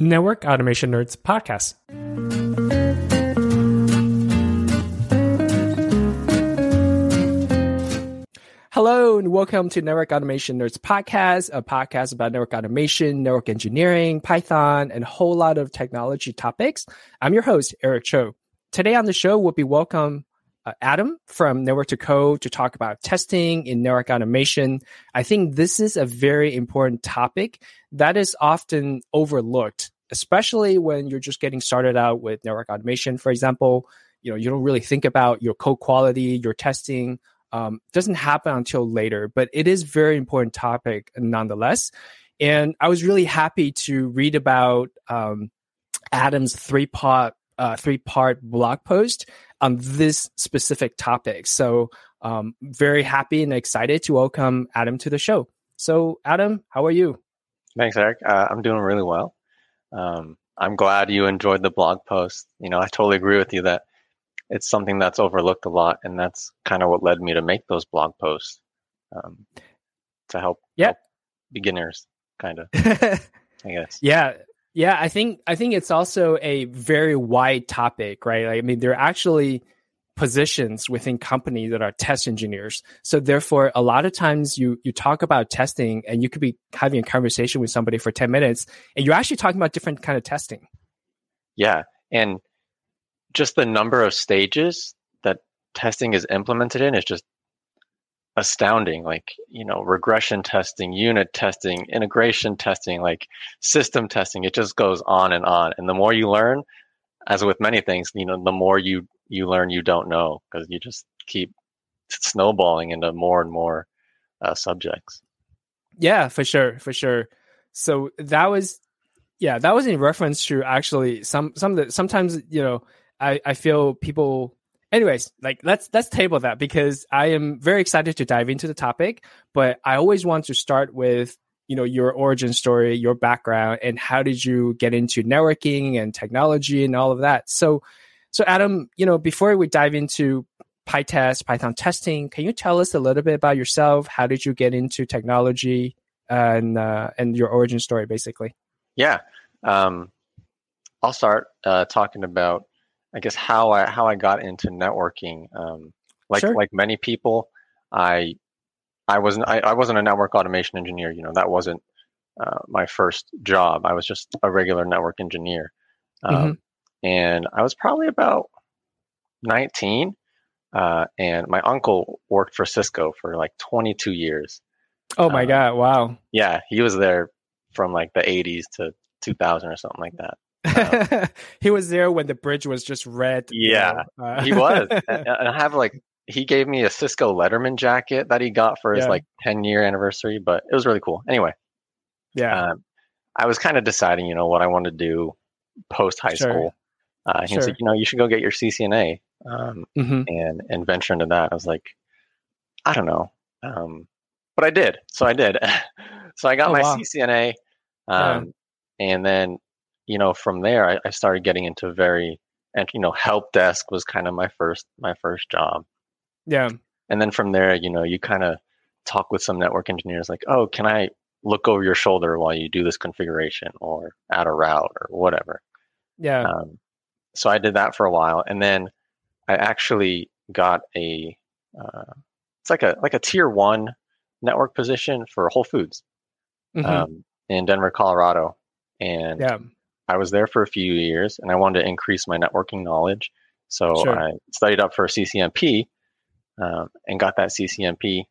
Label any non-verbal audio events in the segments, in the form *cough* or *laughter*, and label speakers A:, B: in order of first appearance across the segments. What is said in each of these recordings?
A: Network Automation Nerds podcast. Hello and welcome to Network Automation Nerds podcast, a podcast about network automation, network engineering, Python, and a whole lot of technology topics. I'm your host, Eric Chou. Today on the show, we'll be welcome uh, Adam from Network to Code to talk about testing in network automation. I think this is a very important topic that is often overlooked, especially when you're just getting started out with network automation. For example, you know, you don't really think about your code quality, your testing, um, doesn't happen until later, but it is very important topic nonetheless. And I was really happy to read about um, Adam's three part uh, three part blog post on this specific topic. So um, very happy and excited to welcome Adam to the show. So Adam, how are you?
B: Thanks, Eric. Uh, I'm doing really well. Um, I'm glad you enjoyed the blog post. You know, I totally agree with you that it's something that's overlooked a lot, and that's kind of what led me to make those blog posts um, to help,
A: yeah.
B: help beginners, kind of. *laughs* I guess.
A: Yeah, yeah. I think I think it's also a very wide topic, right? Like, I mean, there are actually positions within companies that are test engineers. So therefore, a lot of times you you talk about testing, and you could be having a conversation with somebody for ten minutes, and you're actually talking about different kind of testing.
B: Yeah, and just the number of stages that testing is implemented in is just astounding like you know regression testing unit testing integration testing like system testing it just goes on and on and the more you learn as with many things you know the more you you learn you don't know because you just keep snowballing into more and more uh, subjects.
A: Yeah for sure for sure. So that was yeah that was in reference to actually some some of the sometimes you know I, I feel people anyways like let's let's table that because i am very excited to dive into the topic but i always want to start with you know your origin story your background and how did you get into networking and technology and all of that. So so adam you know before we dive into pytest python testing can you tell us a little bit about yourself how did you get into technology and uh, and your origin story basically
B: yeah um, i'll start uh, talking about I guess how I how I got into networking. Um, like
A: Sure.
B: like many people, I I wasn't I, I wasn't a network automation engineer. You know that wasn't uh, my first job. I was just a regular network engineer, um,
A: Mhm.
B: And I was probably about nineteen. Uh, and my uncle worked for Cisco for like 22 years.
A: oh my
B: Uh,
A: god wow
B: Yeah, he was there from like the 80s to 2000 or something like that. Um, *laughs*
A: he was there when the bridge was just red. you
B: Yeah,
A: know, *laughs* uh,
B: he was and *laughs* and i have like he gave me a cisco letterman jacket that he got for his
A: Yeah.
B: like 10 year anniversary but it was really cool anyway
A: yeah,
B: um, i was kind of deciding you know what i wanted to do post high
A: Sure.
B: school uh, he
A: Sure.
B: like you know you should go get your ccna um,
A: hmm
B: and and venture into that i was like i don't know um, but i did so i did *laughs* so i got
A: Oh,
B: my
A: wow.
B: ccna
A: Yeah.
B: um, and then you know from there I, I started getting into very and you know help desk was kind of my first my first job
A: yeah,
B: and then from there you know you kind of talk with some network engineers like oh can i look over your shoulder while you do this configuration or add a route or whatever
A: yeah.
B: um, so i did that for a while and then i actually got a uh, it's like a like a tier one network position for whole foods
A: Mhm.
B: um, in denver colorado and
A: yeah,
B: I was there for a few years and I wanted to increase my networking knowledge. So
A: Sure.
B: I studied up for a CCNP um, and got that CCNP.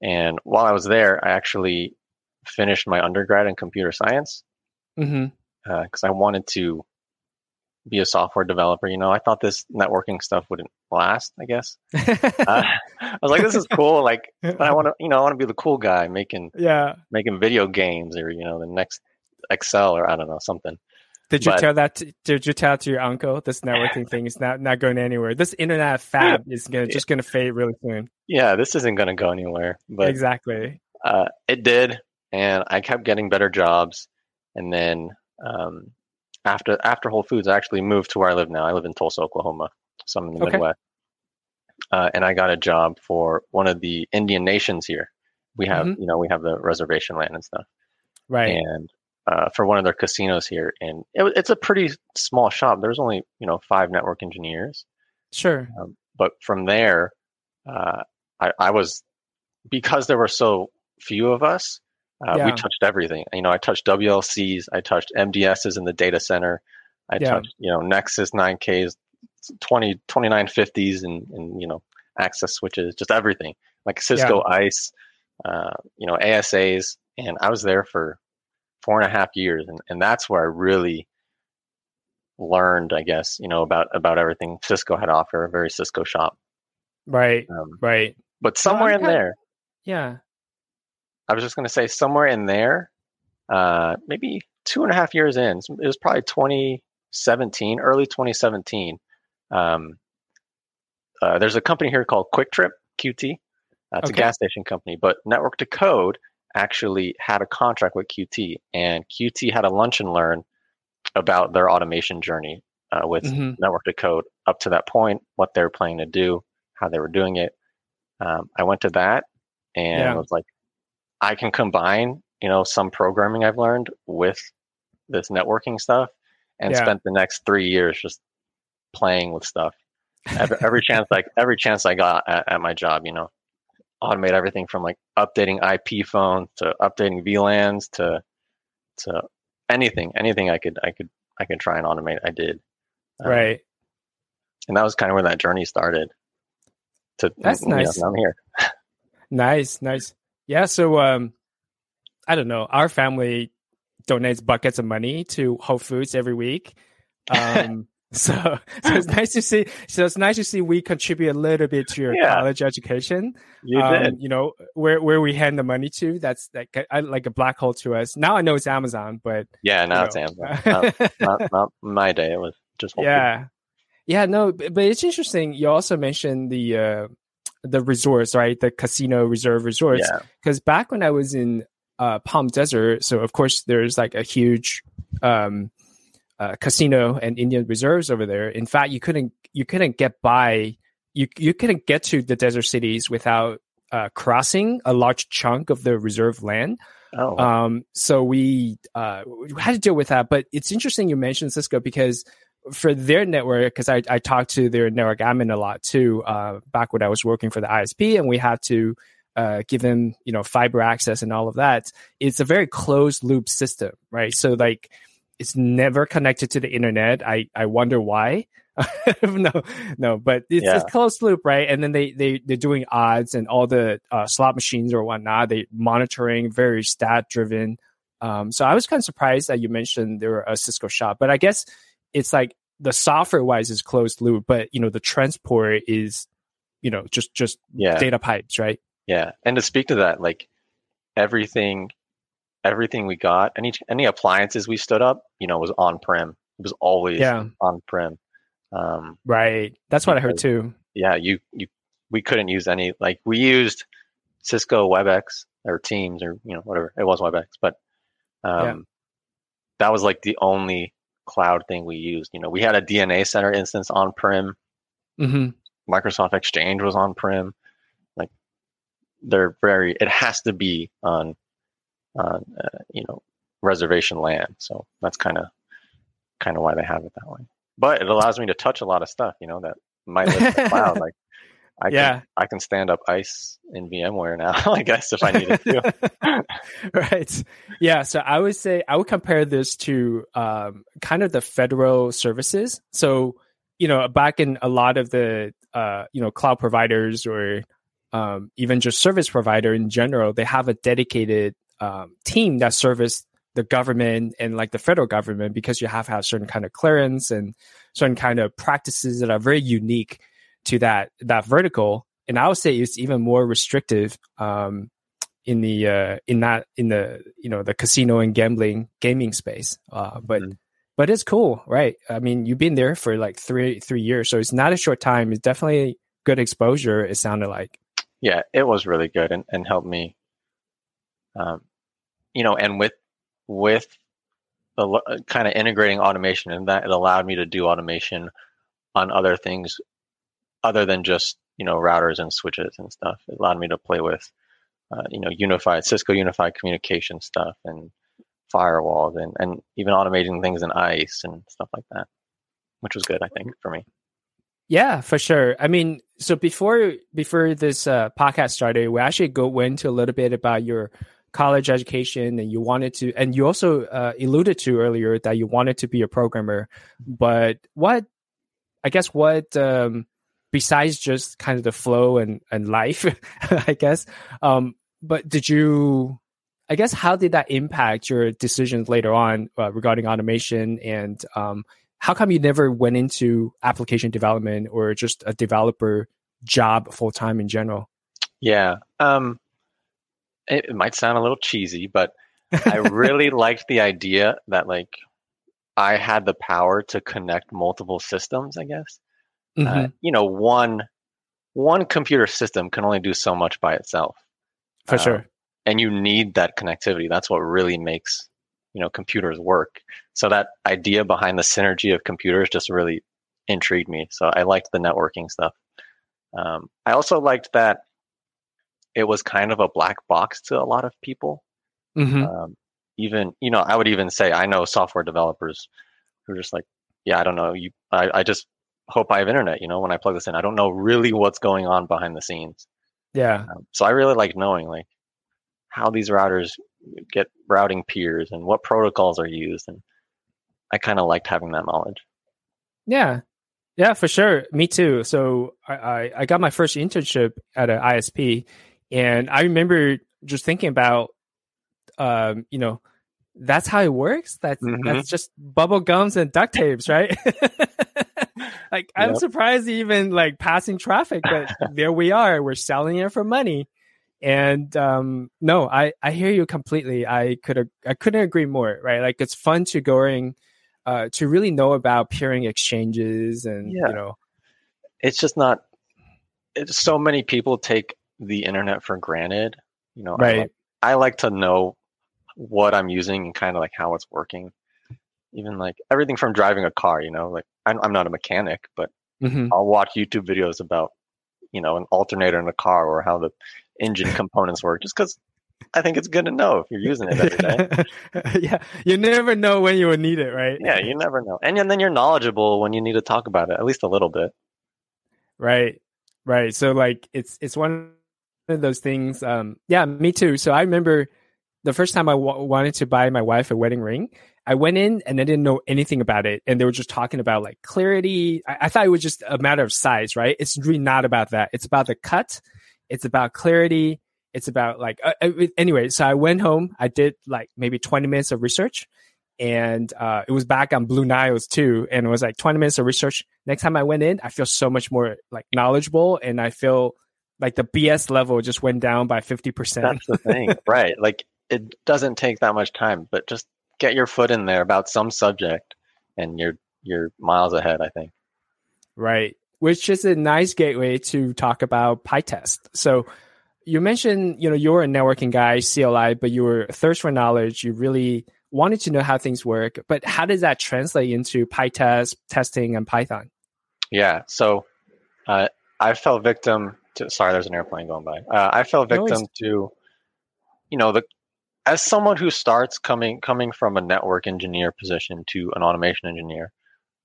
B: And while I was there, I actually finished my undergrad in computer science because I wanted to be a software developer. You know, I thought this networking stuff wouldn't last, I guess. *laughs* Uh, I was like, this is cool. Like, but I want to, you know, I want to be the cool guy making
A: yeah.
B: making video games or you know the next Excel or I don't know something.
A: Did you
B: but-
A: tell that? To, did you tell to your uncle this networking thing is not not going anywhere? This internet fab is gonna *laughs* just gonna fade really soon.
B: Yeah, this isn't going to go anywhere. But
A: exactly.
B: uh, it did, and I kept getting better jobs. And then um, after after Whole Foods, I actually moved to where I live now. I live in Tulsa, Oklahoma, so I'm in the
A: Okay.
B: Midwest. Uh, and I got a job for one of the Indian nations here. We have,
A: Mhm.
B: you know, we have the reservation land and stuff.
A: Right.
B: And uh, for one of their casinos here, and it, it's a pretty small shop. There's only you know five network engineers.
A: Sure.
B: Um, but from there, uh, I, I, was because there were so few of us. Uh, yeah. We touched everything. You know, I touched WLCs, I touched MDSs in the data center, I yeah. touched you know Nexus 9Ks, 20 2950s, and and you know access switches, just everything like Cisco yeah. ISE, uh, you know ASAs, and I was there for four and a half years, and, and that's where I really learned, I guess, you know, about about everything Cisco had to offer, a very Cisco shop.
A: Right. Um, right.
B: But somewhere in there,
A: yeah.
B: I was just going to say somewhere in there, uh, maybe two and a half years in, it was probably 2017, early 2017. Um, uh, there's a company here called QuikTrip QT. That's okay. a gas station company, but Network to Code actually had a contract with QT, and QT had a lunch and learn about their automation journey uh, with mm-hmm. Network to Code up to that point, what they were planning to do, how they were doing it. Um, I went to that and yeah. was like, I can combine, you know, some programming I've learned with this networking stuff, and yeah. spent the next three years just playing with stuff. Every, every chance, like every chance I got at, at my job, you know, automate everything from like updating IP phone to updating VLANs to to anything, anything I could I could I could try and automate. I did.
A: Um, right.
B: And that was kind of where that journey started. To
A: that's nice.
B: Know, I'm here. *laughs*
A: nice, nice. Yeah. So um, I don't know. Our family donates buckets of money to Whole Foods every week. Um, *laughs* So, so it's nice to see. So it's nice to see we contribute a little bit to your yeah. college education.
B: You um, did.
A: You know where where we hand the money to. That's like like a black hole to us. Now I know it's Amazon, but
B: yeah, now it's Amazon. *laughs* not, not, not, my day. It was just
A: yeah, yeah. No, but, but it's interesting. You also mentioned the uh, the resorts, right? The casino reserve resorts. Because yeah. back when I was in uh, Palm Desert, so of course there's like a huge um, uh, casino and Indian reserves over there. In fact, you couldn't you couldn't get by you you couldn't get to the desert cities without uh, crossing a large chunk of the reserve land.
B: Oh.
A: Um, so we, uh, we had to deal with that. But it's interesting you mentioned Cisco because for their network, because I, I talked to their network admin a lot too, uh, back when I was working for the ISP, and we had to uh, give them, you know, fiber access and all of that. It's a very closed loop system, right? So like it's never connected to the internet. I, I wonder why. *laughs* no, no, but it's, yeah. it's closed loop, right? And then they they they're doing odds and all the uh, slot machines or whatnot. They monitoring very stat driven. Um, so I was kind of surprised that you mentioned they were a Cisco shop, but I guess it's like the software wise is closed loop, but you know the transport is, you know, just just
B: yeah.
A: data pipes, right?
B: Yeah, and to speak to that, like everything everything we got, any any appliances we stood up, you know, was on prem. It was always yeah. on prem. Um,
A: right. That's what I heard too.
B: Yeah, you you we couldn't use any like we used Cisco WebEx or Teams or you know whatever it was WebEx, but um, yeah. that was like the only cloud thing we used. You know, we had a DNA Center instance on prem.
A: Mm-hmm.
B: Microsoft Exchange was on prem. Like they're very. It has to be on on uh, you know reservation land. So that's kind of kind of why they have it that way. But it allows me to touch a lot of stuff, you know, that might live in the *laughs* cloud. Like I yeah. can I can stand up ISE in VMware now, *laughs* I guess if I needed to. *laughs*
A: right. Yeah. So I would say I would compare this to um, kind of the federal services. So, you know, back in a lot of the uh, you know, cloud providers or um, even just service provider in general, they have a dedicated um, team that service the government and like the federal government because you have to have certain kind of clearance and certain kind of practices that are very unique to that that vertical. And I would say it's even more restrictive um, in the uh, in that in the you know the casino and gambling gaming space. Uh, but mm-hmm. but it's cool, right? I mean, you've been there for like three three years, so it's not a short time. It's definitely good exposure. It sounded like.
B: Yeah, it was really good and, and helped me um, you know, and with with the uh, kind of integrating automation and that it allowed me to do automation on other things other than just you know routers and switches and stuff. It allowed me to play with uh, you know unified Cisco unified communication stuff and firewalls and, and even automating things in ISE and stuff like that, which was good, I think, for me.
A: Yeah, for sure. I mean, so before before this uh, podcast started, we actually go into a little bit about your college education, and you wanted to, and you also uh, alluded to earlier that you wanted to be a programmer. But what, I guess, what um, besides just kind of the flow and and life, *laughs* I guess, um, but did you? I guess how did that impact your decisions later on uh, regarding automation and um, how come you never went into application development or just a developer job full time in general?
B: Yeah. Um, it, it, might sound a little cheesy, but I really *laughs* liked the idea that like I had the power to connect multiple systems, I guess. Uh, mm-hmm. Uh, you know, one one computer system can only do so much by itself.
A: For uh, sure.
B: And you need that connectivity. That's what really makes you know computers work. So that idea behind the synergy of computers just really intrigued me. So I liked the networking stuff. Um, I also liked that it was kind of a black box to a lot of people. Mm-hmm. Um, even you know, I would even say I know software developers who are just like, yeah, I don't know. You, I, I just hope I have internet. You know, when I plug this in, I don't know really what's going on behind the scenes.
A: Yeah.
B: Um, so I really like knowing like how these routers get routing peers and what protocols are used and i kind of liked having that knowledge
A: yeah yeah for sure me too so i i, I got my first internship at an isp and i remember just thinking about um you know that's how it works that's mm-hmm. that's just bubble gums and duct tapes right *laughs* like i'm yep. surprised even like passing traffic but *laughs* there we are we're selling it for money and um, no, I I hear you completely. I could I couldn't agree more. Right, like it's fun to going uh, to really know about peering exchanges and yeah. you know,
B: it's just not. It's, so many people take the internet for granted. You know,
A: right.
B: I like, I like to know what I'm using and kind of like how it's working. Even like everything from driving a car. You know, like I'm, I'm not a mechanic, but mm-hmm. I'll watch YouTube videos about you know an alternator in a car or how the engine *laughs* components work just because I think it's good to know if you're using it every
A: day. *laughs* yeah, you never know when you will need it, right?
B: Yeah, you never know, and, and then you're knowledgeable when you need to talk about it, at least a little bit.
A: Right, right. So like, it's it's one of those things. Um, yeah, me too. So I remember the first time I w- wanted to buy my wife a wedding ring. I went in and I didn't know anything about it, and they were just talking about like clarity. I, I thought it was just a matter of size, right? It's really not about that. It's about the cut it's about clarity. It's about like, uh, uh anyway, so I went home. I did like maybe 20 minutes of research and uh, it was back on Blue Niles too. And it was like 20 minutes of research. Next time I went in, I feel so much more like knowledgeable and I feel like the BS level just went down by 50%.
B: That's the thing, *laughs* right? Like it doesn't take that much time, but just get your foot in there about some subject and you're, you're miles ahead, I think.
A: Right which is a nice gateway to talk about PyTest. So you mentioned, you know, you're a networking guy, CLI, but you were thirst for knowledge. You really wanted to know how things work. But how does that translate into PyTest testing and Python?
B: Yeah. So uh, I fell victim to. Sorry, there's an airplane going by. Uh, I fell victim no to, you know, the as someone who starts coming coming from a network engineer position to an automation engineer.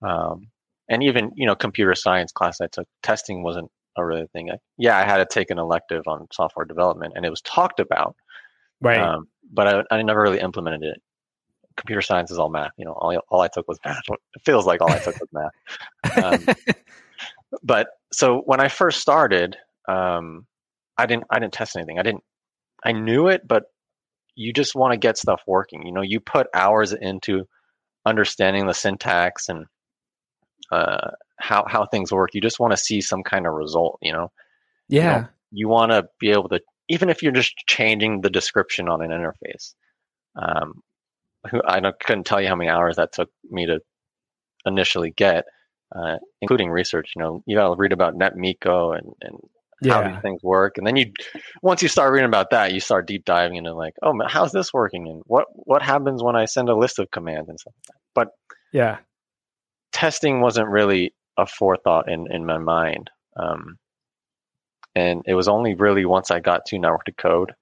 B: Um, and even you know computer science class I took, testing wasn't a really thing. I, yeah, I had to take an elective on software development, and it was talked about,
A: right? Um,
B: but I, I never really implemented it. Computer science is all math. You know, all all I took was math. It feels like all I took was math. Um, *laughs* but so when I first started, um, I didn't I didn't test anything. I didn't. I knew it, but you just want to get stuff working. You know, you put hours into understanding the syntax and uh, how how things work. You just want to see some kind of result. You know.
A: Yeah.
B: You, know, you want to be able to, even if you're just changing the description on an interface. Um, I couldn't tell you how many hours that took me to initially get, uh, including research. You know, you got to read about NetMiko and and yeah. how these things work, and then you, once you start reading about that, you start deep diving into like, oh, man, how's this working, and what what happens when I send a list of commands and stuff. Like but
A: yeah,
B: testing wasn't really a forethought in in my mind. Um, and it was only really once I got to network to code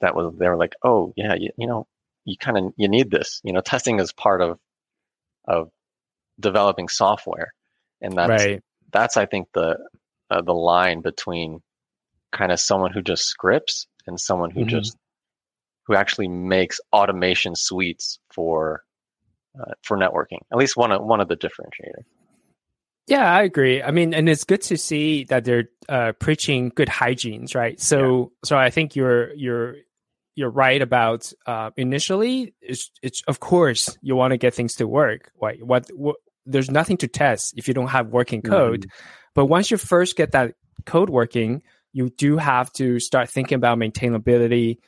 B: that was they were like, oh yeah, you, you know, you kind of you need this. You know, testing is part of of developing software, and that's
A: right.
B: that's I think the uh, the line between kind of someone who just scripts and someone who
A: Mhm.
B: just who actually makes automation suites for uh, for networking. At least one of one of the differentiators.
A: Yeah, I agree. I mean, and it's good to see that they're uh, preaching good hygienes, right? So, so I think you're you're you're right about uh, initially. It's it's of course you want to get things to work. Right? What, what there's nothing to test if you don't have working code. But once you first get that code working, you do have to start thinking about maintainability,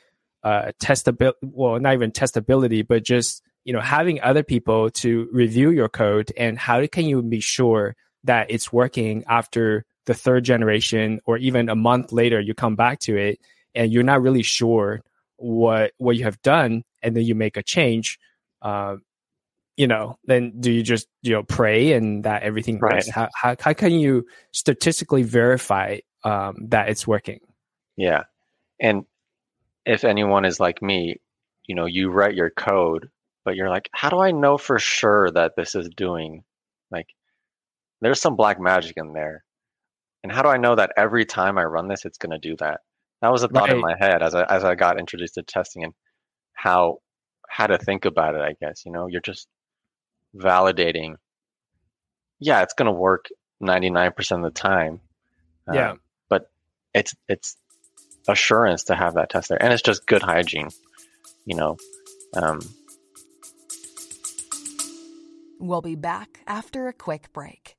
A: uh, testability. Well, not even testability, but just you know having other people to review your code and how can you be sure that it's working after the third generation or even a month later you come back to it and you're not really sure what what you have done and then you make a change um, you know then do you just you know pray and that everything works
B: Right.
A: how, how, how can you statistically verify um, that it's working
B: Yeah. And if anyone is like me, you know, you write your code, but you're like, how do I know for sure that this is doing like there's some black magic in there. And how do I know that every time I run this it's going to do that? That was a thought in my head as I as I got introduced to testing and how how to think about it, I guess. You know, you're just validating yeah, it's going to work 99% of the time. Uh,
A: yeah
B: but it's it's assurance to have that test there, and it's just good hygiene, you know. Um,
C: We'll be back after a quick break.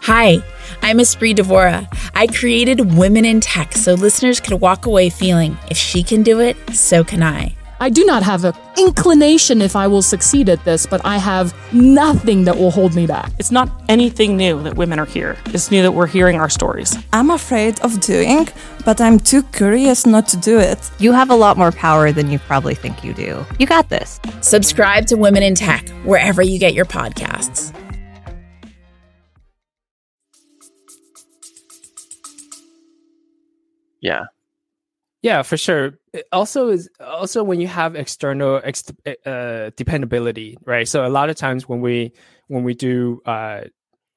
D: Hi, I'm Espree Devora. I created Women in Tech so listeners could walk away feeling if she can do it, so can I.
E: I do not have an inclination if I will succeed at this, but I have nothing that will hold me back.
F: It's not anything new that women are here. It's new that we're hearing our stories.
G: I'm afraid of doing, but I'm too curious not to do it.
H: You have a lot more power than you probably think you do. You got this.
D: Subscribe to Women in Tech wherever you get your podcasts.
B: yeah,
A: Yeah, for sure. It also is also when you have external ex- uh, dependability, right? So a lot of times when we when we do uh,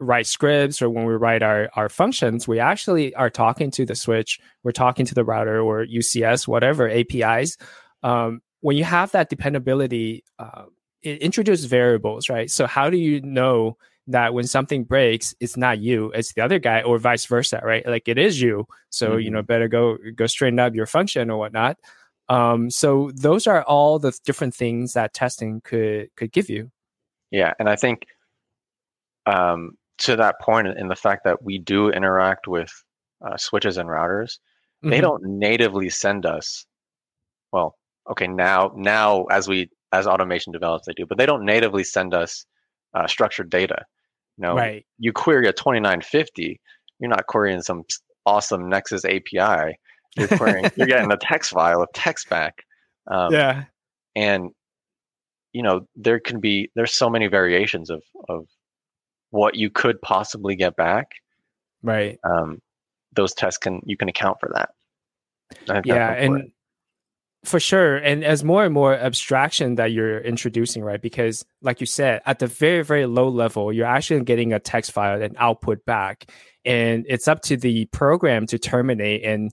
A: write scripts or when we write our our functions, we actually are talking to the switch, we're talking to the router or UCS, whatever APIs. Um, when you have that dependability, uh, it introduces variables, right? So how do you know that when something breaks, it's not you, it's the other guy, or vice versa, right? Like it is you, so you know better go go straighten up your function or whatnot. Um, so those are all the different things that testing could could give you.
B: yeah, and I think um, to that point, in the fact that we do interact with uh, switches and routers, they
A: Mhm.
B: don't natively send us. Well, okay, now now as we as automation develops, they do, but they don't natively send us uh, structured data. You know,
A: right.
B: you query a 2950, you're not querying some awesome Nexus API. You're querying, *laughs* you're getting a text file, a text back. Um,
A: yeah.
B: And, you know, there can be, there's so many variations of, of what you could possibly get back.
A: Right.
B: Um, those tests can, you can account for that.
A: Yeah and for sure. And as more and more abstraction that you're introducing right? Because like you said at the very very low level you're actually getting a text file and output back. And it's up to the program to terminate and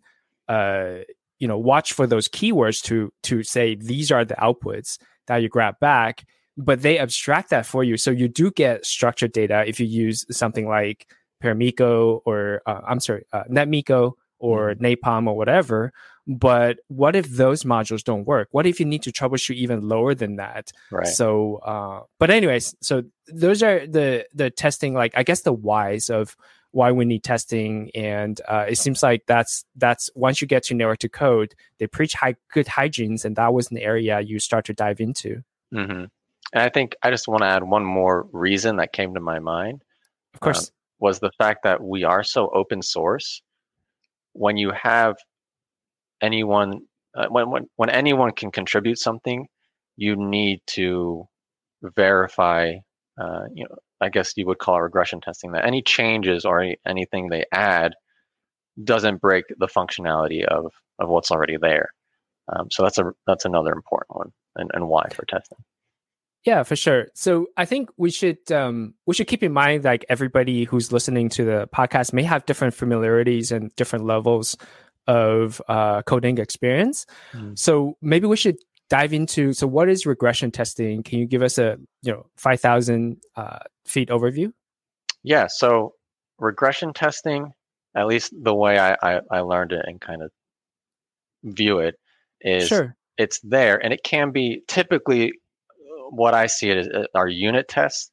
A: uh you know watch for those keywords to to say these are the outputs that you grab back but they abstract that for you. So you do get structured data if you use something like Paramiko or uh, I'm sorry uh, NetMiko or Napalm or whatever but what if those modules don't work what if you need to troubleshoot even lower than that
B: right.
A: so uh but anyways so those are the the testing like i guess the whys of why we need testing and uh it seems like that's that's once you get to network to code they preach high good hygienes and that was an area you start to dive into
B: hmm And I think I just want to add one more reason that came to my mind.
A: of course
B: was the fact that we are so open source. When you have anyone, uh, when, when when anyone can contribute something, you need to verify. Uh, you know, I guess you would call it regression testing. That any changes or any, anything they add doesn't break the functionality of of what's already there. Um, so that's a that's another important one, and, and why for testing.
A: Yeah, for sure. So I think we should um, we should keep in mind like everybody who's listening to the podcast may have different familiarities and different levels of uh, coding experience.
B: Mm.
A: So maybe we should dive into so what is regression testing? Can you give us a you know five thousand uh, feet overview?
B: Yeah. So regression testing, at least the way I, I, I learned it and kind of view it, is
A: Sure.
B: it's there, and it can be typically uh, what I see it as uh, our unit tests,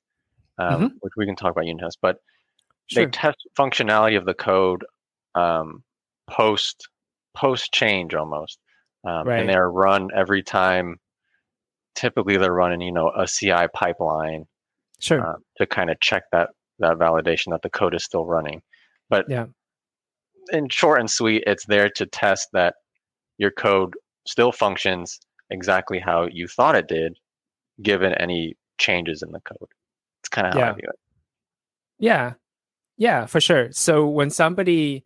B: um, which we can talk about unit tests, but
A: Sure.
B: they test functionality of the code um, post post change almost, um,
A: Right.
B: and they're run every time. Typically, they're running you know a CI pipeline
A: Sure.
B: uh, to kind of check that that validation that the code is still running. But
A: Yeah.
B: in short and sweet, it's there to test that your code still functions exactly how you thought it did, given any changes in the code. It's kind of how I view it.
A: Yeah, yeah, for sure. So when somebody,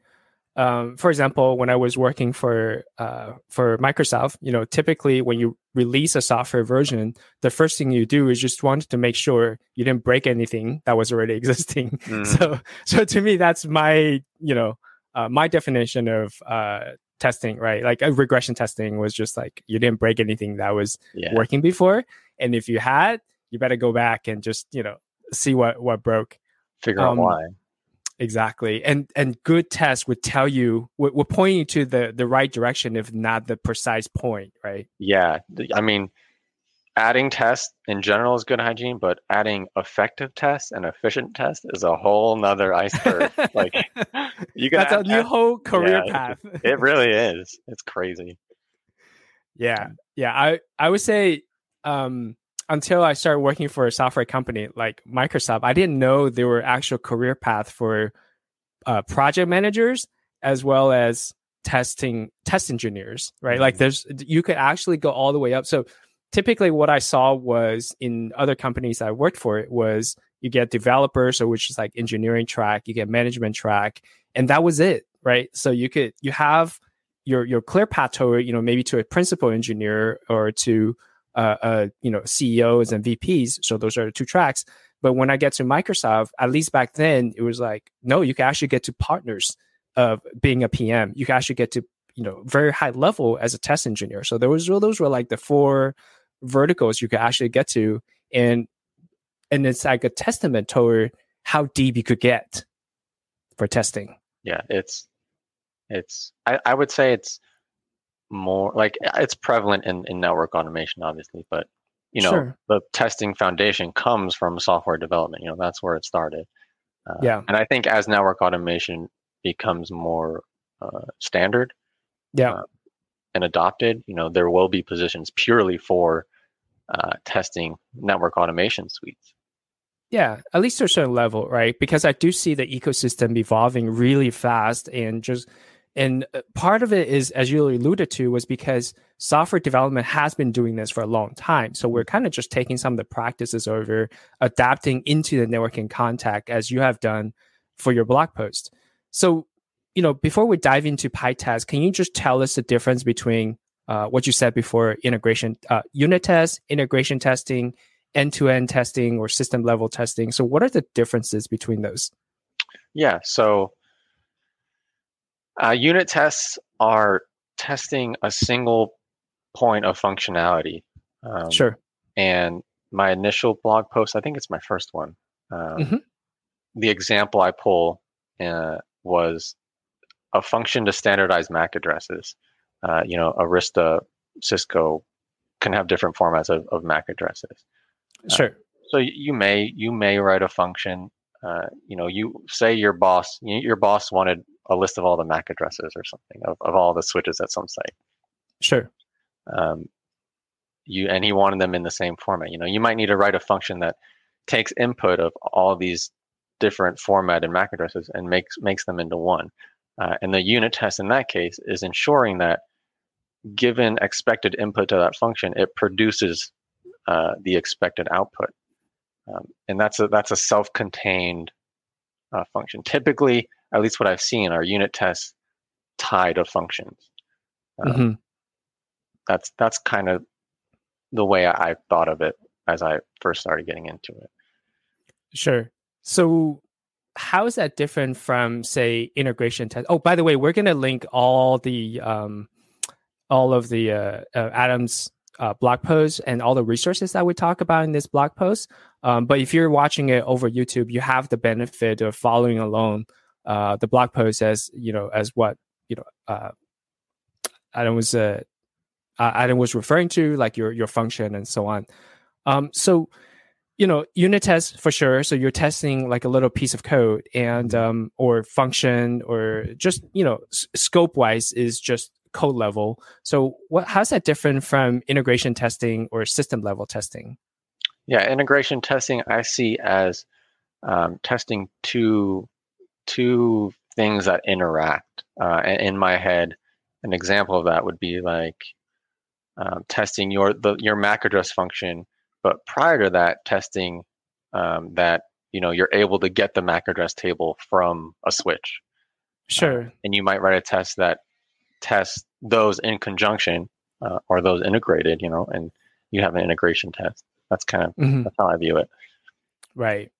A: um, for example, when I was working for uh, for Microsoft, you know, typically when you release a software version, the first thing you do is just want to make sure you didn't break anything that was already *laughs* existing.
B: Mhm.
A: So, so to me, that's my you know uh, my definition of uh, testing, right? Like uh, regression testing was just like you didn't break anything that was
B: Yeah.
A: working before, and if you had, you better go back and just you know see what what broke.
B: Figure
A: um,
B: out why.
A: Exactly, and and good tests would tell you would, would point you to the the right direction, if not the precise point, right?
B: Yeah. I mean, adding tests in general is good hygiene, but adding effective tests and efficient tests is a whole nother iceberg. like *laughs* you
A: got a new whole career
B: Yeah,
A: path. *laughs*
B: It really is. It's crazy.
A: yeah, yeah. I I would say um, until I started working for a software company like Microsoft, I didn't know there were actual career path for uh, project managers as well as testing test engineers, right? Like
B: Mhm.
A: there's you could actually go all the way up. So typically what I saw was in other companies I worked for it was you get developers, so which is like engineering track, you get management track, and that was it, right? So you could you have your your clear path toward you know maybe to a principal engineer or to uh, uh you know CEOs and VPs. So those are the two tracks. But when I get to Microsoft, at least back then, it was like no, you can actually get to partners of being a PM. You can actually get to you know very high level as a test engineer. So those were those were like the four verticals you could actually get to, and and it's like a testament toward how deep you could get for testing.
B: Yeah, it's it's I, I would say it's more like it's prevalent in, in network automation obviously, but you know,
A: Sure.
B: the testing foundation comes from software development. You know, that's where it started. Uh,
A: Yeah.
B: And I think as network automation becomes more uh, standard
A: Yeah.
B: uh, and adopted, you know, there will be positions purely for uh, testing network automation suites.
A: Yeah, at least to a certain level, right? Because I do see the ecosystem evolving really fast and just and uh, part of it is as you alluded to was because software development has been doing this for a long time. So we're kind of just taking some of the practices over adapting into the networking contact as you have done for your blog post. So, you know, before we dive into PyTest, can you just tell us the difference between uh, what you said before integration, uh, unit test, integration testing, end to end testing, or system level testing? So, what are the differences between those?
B: Yeah. So uh, unit tests are testing a single point of functionality. Um,
A: sure.
B: And my initial blog post, I think it's my first one. Um,
A: Mhm.
B: The example I pull uh, was a function to standardize MAC addresses. Uh, you know, Arista, Cisco can have different formats of, of MAC addresses.
A: Sure.
B: So you may you may write a function. Uh, you know, you say your boss your boss wanted a list of all the MAC addresses or something of, of all the switches at some site.
A: Sure.
B: Um, you and he wanted them in the same format. You know, you might need to write a function that takes input of all these different formatted MAC addresses and makes makes them into one. Uh, and the unit test in that case is ensuring that given expected input to that function, it produces uh, the expected output. Um, and that's a that's a self-contained uh, function. Typically, at least what I've seen, are unit tests tied to functions. Um,
A: Mhm.
B: that's that's kind of the way I, I thought of it as I first started getting into it.
A: Sure. So how is that different from say integration test? Oh, by the way, we're going to link all the um, all of the uh, uh, Adam's uh, blog posts and all the resources that we talk about in this blog post. Um, but if you're watching it over YouTube, you have the benefit of following along uh, the blog post as you know as what you know uh, Adam was uh, Adam was referring to, like your your function and so on. Um, so you know unit test for sure so you're testing like a little piece of code and
B: Mm-hmm.
A: um, or function or just you know s- scope wise is just code level so what how's that different from integration testing or system level testing
B: Yeah, integration testing I see as um, testing two two things that interact. Uh, in my head, an example of that would be like um, testing your the your MAC address function, but prior to that, testing um, that you know you're able to get the MAC address table from a switch.
A: sure
B: and you might write a test that tests those in conjunction uh, or those integrated, you know, and you have an integration test. That's kind of
A: Mhm.
B: that's how I view it.
A: right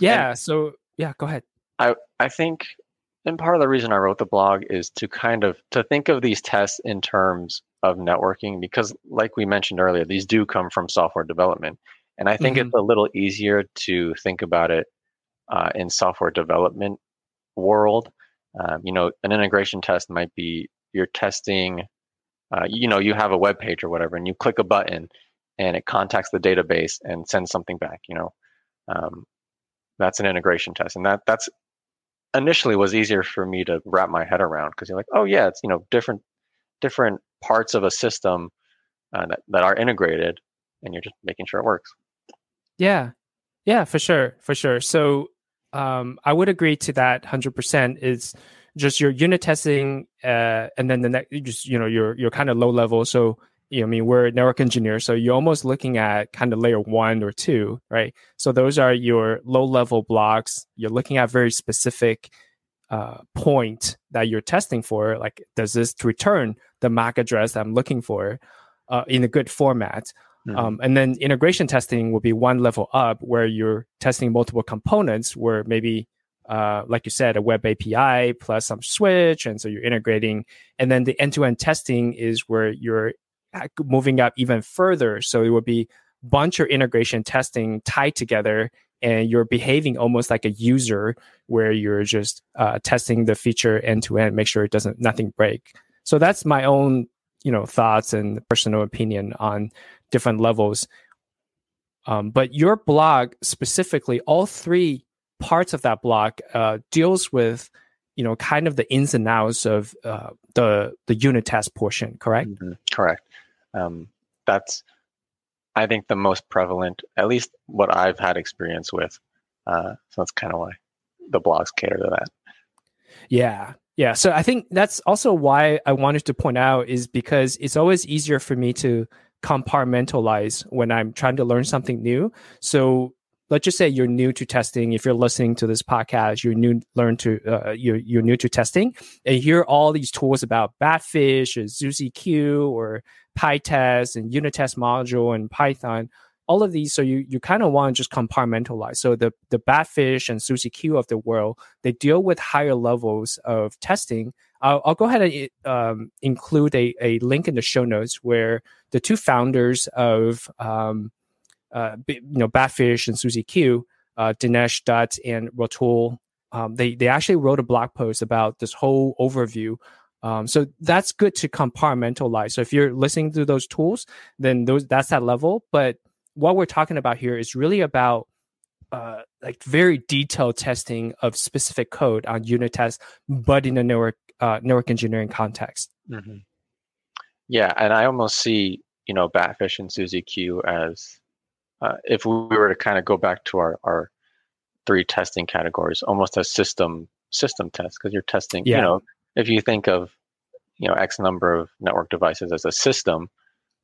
A: yeah so yeah go ahead
B: I I think, and part of the reason I wrote the blog is to kind of to think of these tests in terms of networking because, like we mentioned earlier, these do come from software development, and I think it's a little easier to think about it uh, in software development world. Um, you know, an integration test might be you're testing. Uh, you know, you have a web page or whatever, and you click a button, and it contacts the database and sends something back. You know, um, that's an integration test, and that that's initially was easier for me to wrap my head around because you're like, oh yeah, it's you know different different parts of a system uh, that that are integrated, and you're just making sure it works.
A: Yeah, yeah, for sure, for sure. So um, I would agree to that hundred percent. Is just your unit testing, uh, and then the next, just you know, you're you're kind of low level. So you know, I mean, we're network engineers, so you're almost looking at kind of layer one or two, right? So those are your low level blocks. You're looking at very specific uh, point that you're testing for. Like, does this return the MAC address that I'm looking for uh, in a good format?
B: Mhm.
A: Um, and then integration testing will be one level up where you're testing multiple components where maybe, uh, like you said, a web API plus some switch. And so you're integrating. And then the end to end testing is where you're moving up even further. So it would be bunch of integration testing tied together and you're behaving almost like a user where you're just uh, testing the feature end to end, make sure it doesn't, nothing break. So that's my own, you know, thoughts and personal opinion on different levels. Um, but your blog specifically, all three parts of that blog uh, deals with, you know, kind of the ins and outs of uh, the the unit test portion. Correct?
B: Mhm, Correct. Um, that's, I think, the most prevalent, at least what I've had experience with. Uh, so that's kind of why the blogs cater to that.
A: Yeah. Yeah. So I think that's also why I wanted to point out is because it's always easier for me to compartmentalize when I'm trying to learn something new. So let's just say you're new to testing. If you're listening to this podcast, you're new learn to uh, you're you're new to testing, and hear all these tools about Batfish or SuzieQ or PyTest and unit test module and Python. All of these, so you you kind of want to just compartmentalize. So the the Batfish and SuzieQ of the world, they deal with higher levels of testing. I'll, I'll go ahead and um, include a, a link in the show notes where the two founders of um, uh, you know Batfish and SuzieQ, uh, Dinesh Dutt and Ratul, um, they they actually wrote a blog post about this whole overview. Um, so that's good to compartmentalize. So if you're listening to those tools, then those that's that level. But what we're talking about here is really about uh, like very detailed testing of specific code on unit tests, but in a network uh, network engineering context.
B: hmm Yeah, and I almost see you know Batfish and SuzieQ as uh, if we were to kind of go back to our our three testing categories, almost as system system tests because you're testing.
A: Yeah.
B: You know, if you think of you know X number of network devices as a system,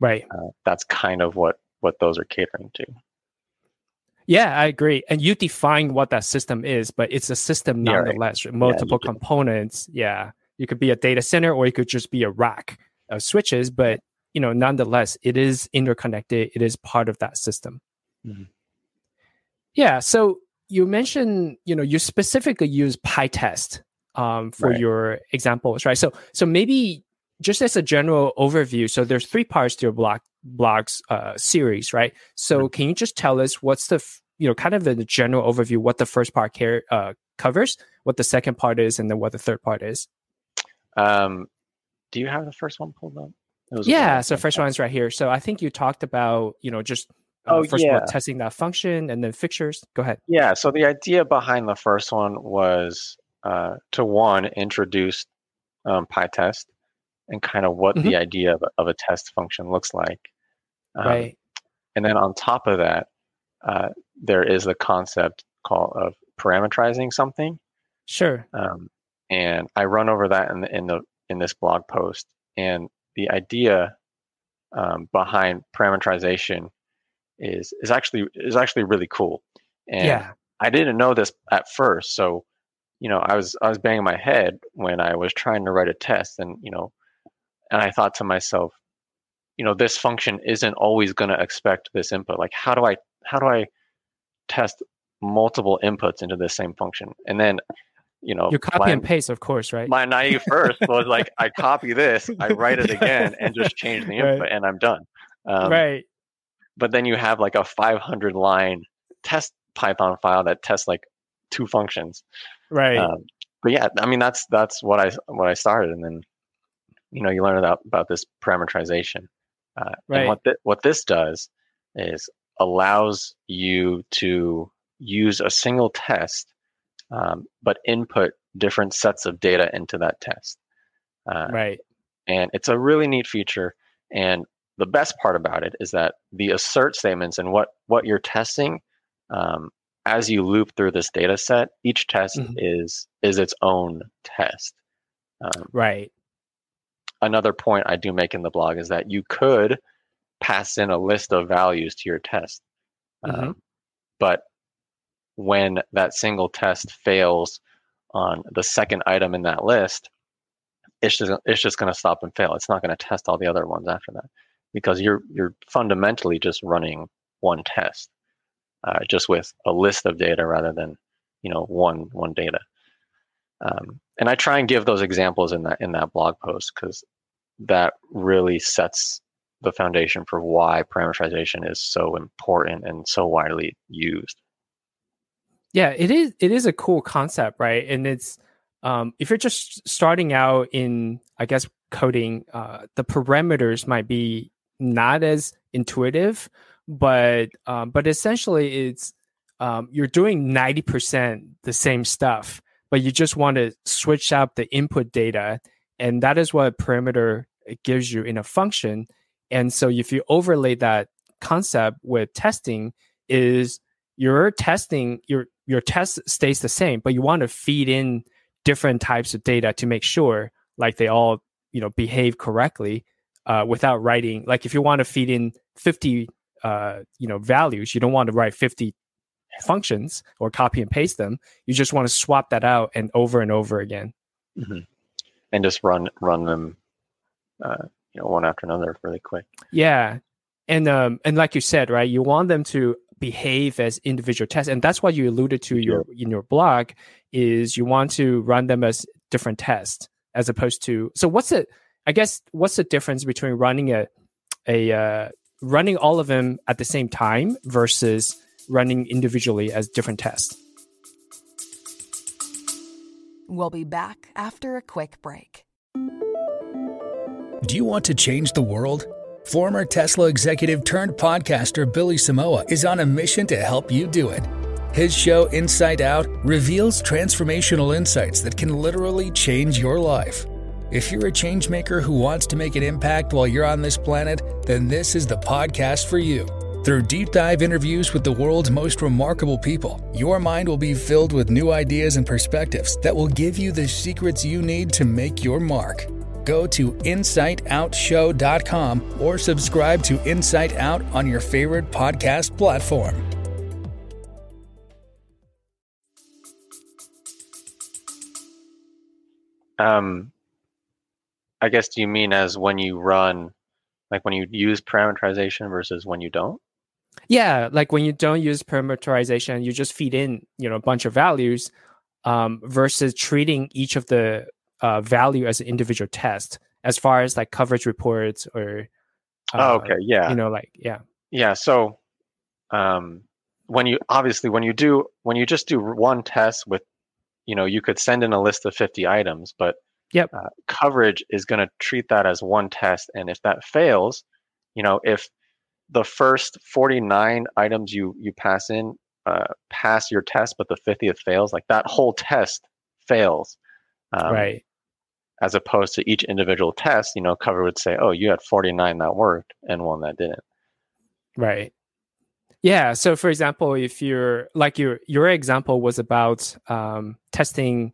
A: Right.
B: uh, that's kind of what what those are catering to.
A: Yeah, I agree. And you define what that system is, but it's a system
B: Yeah, right.
A: nonetheless. right? Multiple
B: do.
A: components. Yeah. You could be a data center or it could just be a rack of switches, but you know, nonetheless, it is interconnected. It is part of that system.
B: Mhm.
A: Yeah. So you mentioned, you know, you specifically use PyTest um, for
B: Right.
A: your examples, right? So, so maybe just as a general overview, so there's three parts to your blog blogs uh, series, right? So, can you just tell us what's the, f- you know, kind of the general overview, what the first part care, uh, covers, what the second part is, and then what the third part is?
B: Um, do you have the first one pulled up? It was a
A: Yeah. So first one's right here. So I think you talked about, you know, just
B: Oh,
A: first
B: yeah.
A: testing that function and then fixtures. Go ahead.
B: Yeah, so the idea behind the first one was uh, to one introduce um, PyTest and kind of what the idea of, a- of a test function looks like, Um,
A: right.
B: and then on top of that, uh, there is the concept called of parameterizing something,
A: Sure.
B: um, and I run over that in the, in the in this blog post. And the idea um, behind parameterization is is actually is actually really cool. And
A: yeah.
B: I didn't know this at first, so you know, I was I was banging my head when I was trying to write a test, and you know, and I thought to myself, you know, this function isn't always going to expect this input. Like, how do I how do I test multiple inputs into the same function? And then, you know,
A: You copy
B: my,
A: and paste, of course, right?
B: my naive first was like, I copy this, I write it *laughs* again, and just change the
A: Right.
B: input, and I'm done. Um,
A: right.
B: But then you have like a 500 line test Python file that tests like two functions.
A: Right.
B: Um, but yeah, I mean that's that's what I what I started, and then you know you learn about about this parameterization. Uh,
A: Right.
B: And what thi- what this does is allows you to use a single test, um, but input different sets of data into that test. Uh,
A: right.
B: and it's a really neat feature. And the best part about it is that the assert statements and what what you're testing, um, as you loop through this data set, each test
A: Mhm.
B: is is its own test. Um,
A: Right.
B: another point I do make in the blog is that you could pass in a list of values to your test, um, but when that single test fails on the second item in that list, it's just it's just going to stop and fail. It's not going to test all the other ones after that because you're you're fundamentally just running one test, uh, just with a list of data rather than you know one one data. Um, and I try and give those examples in that in that blog post because that really sets the foundation for why parameterization is so important and so widely used.
A: Yeah, it is. It is a cool concept, right? And it's um, if you're just starting out in, I guess, coding, uh, the parameters might be not as intuitive, but um, but essentially, it's um, you're doing ninety percent the same stuff, but you just want to switch out the input data, and that is what parameter gives you in a function. And so, if you overlay that concept with testing, is your testing your your test stays the same, but you want to feed in different types of data to make sure like they all you know behave correctly uh, without writing like if you want to feed in 50 uh, you know values you don't want to write 50 functions or copy and paste them. You just want to swap that out and over and over again.
B: Hmm And just run run them, uh, you know, one after another really quick.
A: yeah. And um and like you said right you want them to behave as individual tests. And that's what you alluded to your in your blog is you want to run them as different tests as opposed to so what's it i guess what's the difference between running a a uh, running all of them at the same time versus running individually as different tests
C: We'll be back after a quick break.
I: Do you want to change the world? Former Tesla executive turned podcaster Billy Samoa is on a mission to help you do it. His show, Insight Out, reveals transformational insights that can literally change your life. If you're a changemaker who wants to make an impact while you're on this planet, then this is the podcast for you. Through deep dive interviews with the world's most remarkable people, your mind will be filled with new ideas and perspectives that will give you the secrets you need to make your mark. Go to insightoutshow.com or subscribe to Insight Out on your favorite podcast platform.
B: Um, I guess do you mean as when you run Like when you use parameterization versus when you don't?
A: Yeah, like when you don't use parameterization, you just feed in, you know, a bunch of values um, versus treating each of the uh, value as an individual test as far as like coverage reports or
B: uh, oh, okay, yeah.
A: You know, like yeah.
B: Yeah, so um when you obviously when you do when you just do one test with you know, you could send in a list of 50 items, but
A: Yep.
B: Uh, coverage is going to treat that as one test, and if that fails, you know, if the first 49 items you you pass in uh, pass your test, but the 50th fails, like that whole test fails.
A: Um, right.
B: As opposed to each individual test, you know, cover would say, "Oh, you had 49 that worked and one that didn't."
A: Right. Yeah. So, for example, if you're like your your example was about um, testing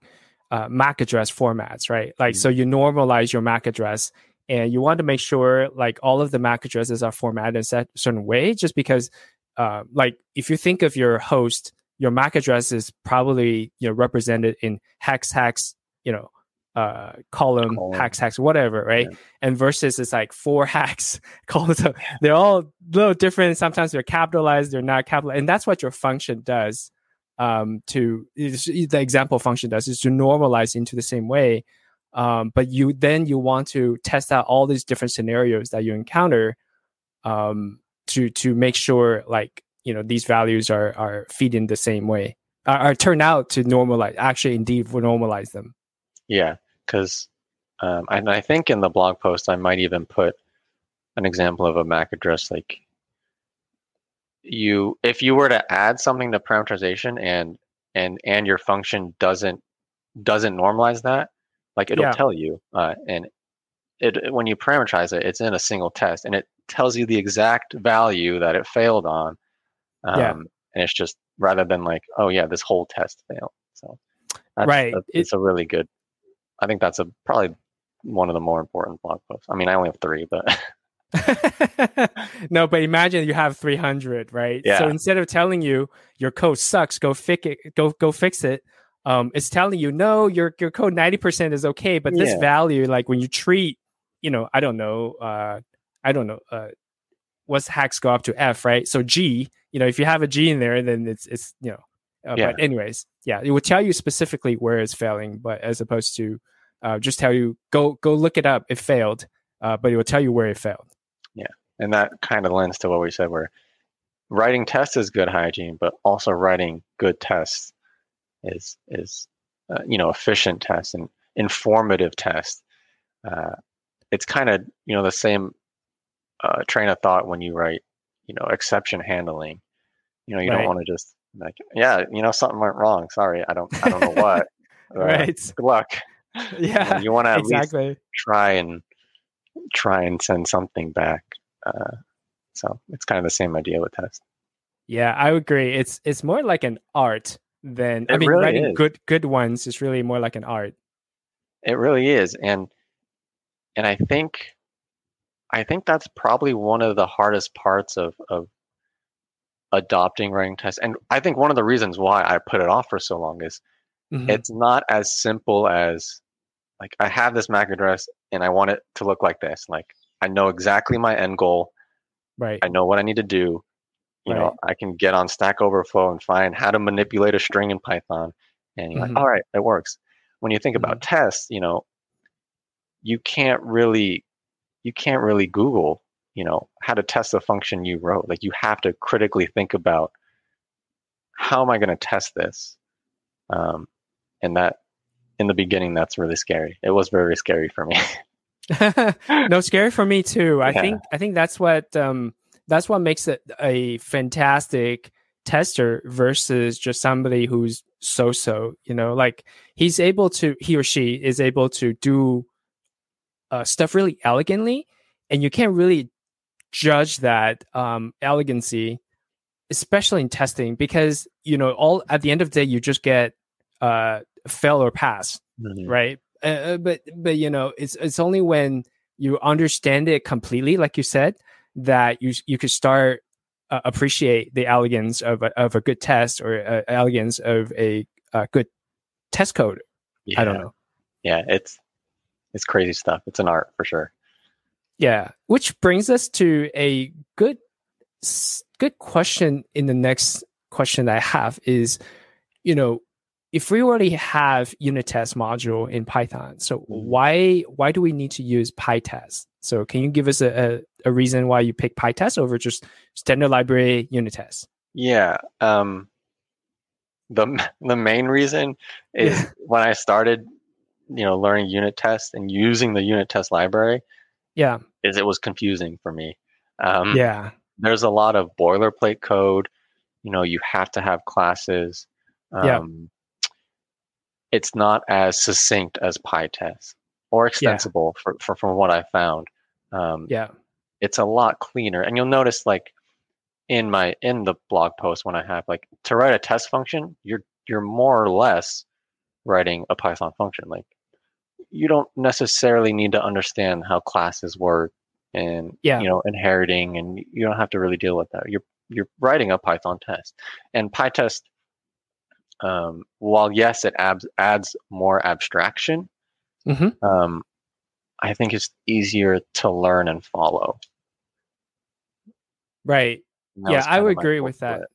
A: uh, MAC address formats, right? Like, mm-hmm. so you normalize your MAC address and you want to make sure like all of the MAC addresses are formatted in a certain way, just because, uh, like, if you think of your host, your MAC address is probably you know represented in hex hex, you know, uh, column, column. hex hex, whatever, right? Yeah. And versus it's like four *laughs* hex *laughs* columns. They're all a little different. Sometimes they're capitalized, they're not capitalized, and that's what your function does um, to the example function does is to normalize into the same way. Um, but you then you want to test out all these different scenarios that you encounter um, to to make sure like you know these values are are feeding the same way are, are turn out to normalize actually indeed normalize them.
B: Yeah, because um, and I think in the blog post I might even put an example of a MAC address like you if you were to add something to parameterization and and and your function doesn't doesn't normalize that like it'll yeah. tell you uh, and it when you parameterize it it's in a single test and it tells you the exact value that it failed on um, yeah. and it's just rather than like oh yeah this whole test failed so that's,
A: right
B: that's, it's a really good i think that's a probably one of the more important blog posts i mean i only have three but *laughs* *laughs*
A: no, but imagine you have 300, right?
B: Yeah.
A: So instead of telling you your code sucks, go fix it, go go fix it. Um, it's telling you no, your your code 90% is okay, but this yeah. value, like when you treat, you know, I don't know, uh, I don't know, uh, what's hex go up to F, right? So G, you know, if you have a G in there, then it's it's you know, uh, yeah. but anyways, yeah, it will tell you specifically where it's failing, but as opposed to uh, just tell you go go look it up, it failed, uh, but it will tell you where it failed.
B: Yeah, and that kind of lends to what we said, where writing tests is good hygiene, but also writing good tests is is uh, you know efficient tests and informative tests. Uh, it's kind of you know the same uh, train of thought when you write you know exception handling. You know you right. don't want to just like yeah you know something went wrong. Sorry, I don't I don't know what. *laughs*
A: Right.
B: Good luck. *laughs*
A: Yeah.
B: You, you want to at exactly. least try and try and send something back. Uh, so it's kind of the same idea with tests.
A: Yeah, I agree. It's it's more like an art than it I mean, really writing is. good good ones is really more like an art.
B: It really is, and and I think I think that's probably one of the hardest parts of of adopting writing tests. And I think one of the reasons why I put it off for so long is mm-hmm. it's not as simple as like I have this MAC address and I want it to look like this. Like I know exactly my end goal.
A: Right.
B: I know what I need to do. You right. know, I can get on Stack Overflow and find how to manipulate a string in Python. And you're mm-hmm. like, all right, it works. When you think mm-hmm. about tests, you know, you can't really you can't really Google, you know, how to test a function you wrote. Like you have to critically think about how am I going to test this? Um, and that in the beginning, that's really scary. It was very scary for me. *laughs* *laughs*
A: no, scary for me too. I yeah. think I think that's what um, that's what makes it a fantastic tester versus just somebody who's so so. You know, like he's able to he or she is able to do uh, stuff really elegantly, and you can't really judge that um, elegancy, especially in testing, because you know all at the end of the day you just get uh, fail or pass, mm-hmm. right? Uh, uh, but but you know, it's it's only when you understand it completely, like you said, that you you could start uh, appreciate the elegance of a, of a good test or uh, elegance of a, a good test code. Yeah. I don't know.
B: Yeah, it's it's crazy stuff. It's an art for sure.
A: Yeah, which brings us to a good good question in the next question I have is, you know, if we already have unit test module in Python, so
B: Mm-hmm.
A: why why do we need to use PyTest? So can you give us a, a, a reason why you pick PyTest over just standard library unit test?
B: Yeah. Um, the *laughs* the main reason is
A: Yeah. *laughs*
B: when I started, you know, learning unit tests and using the unit test library,
A: Yeah,
B: is it was confusing for me. Um,
A: yeah,
B: There's a lot of boilerplate code. You know, you have to have classes. Um,
A: Yeah.
B: It's not as succinct as PyTest or extensible for, for from what I found. Um,
A: yeah,
B: it's a lot cleaner. And you'll notice like in my in the blog post when i have like to write a test function you're you're more or less writing a python function. Like you don't necessarily need to understand how classes work and
A: Yeah.
B: you know inheriting and you don't have to really deal with that. You're you're writing a python test. And pytest um, while yes it abs- adds more abstraction
A: Mhm.
B: um, i think it's easier to learn and follow
A: right.
B: And
A: yeah, I would agree with that.
B: it.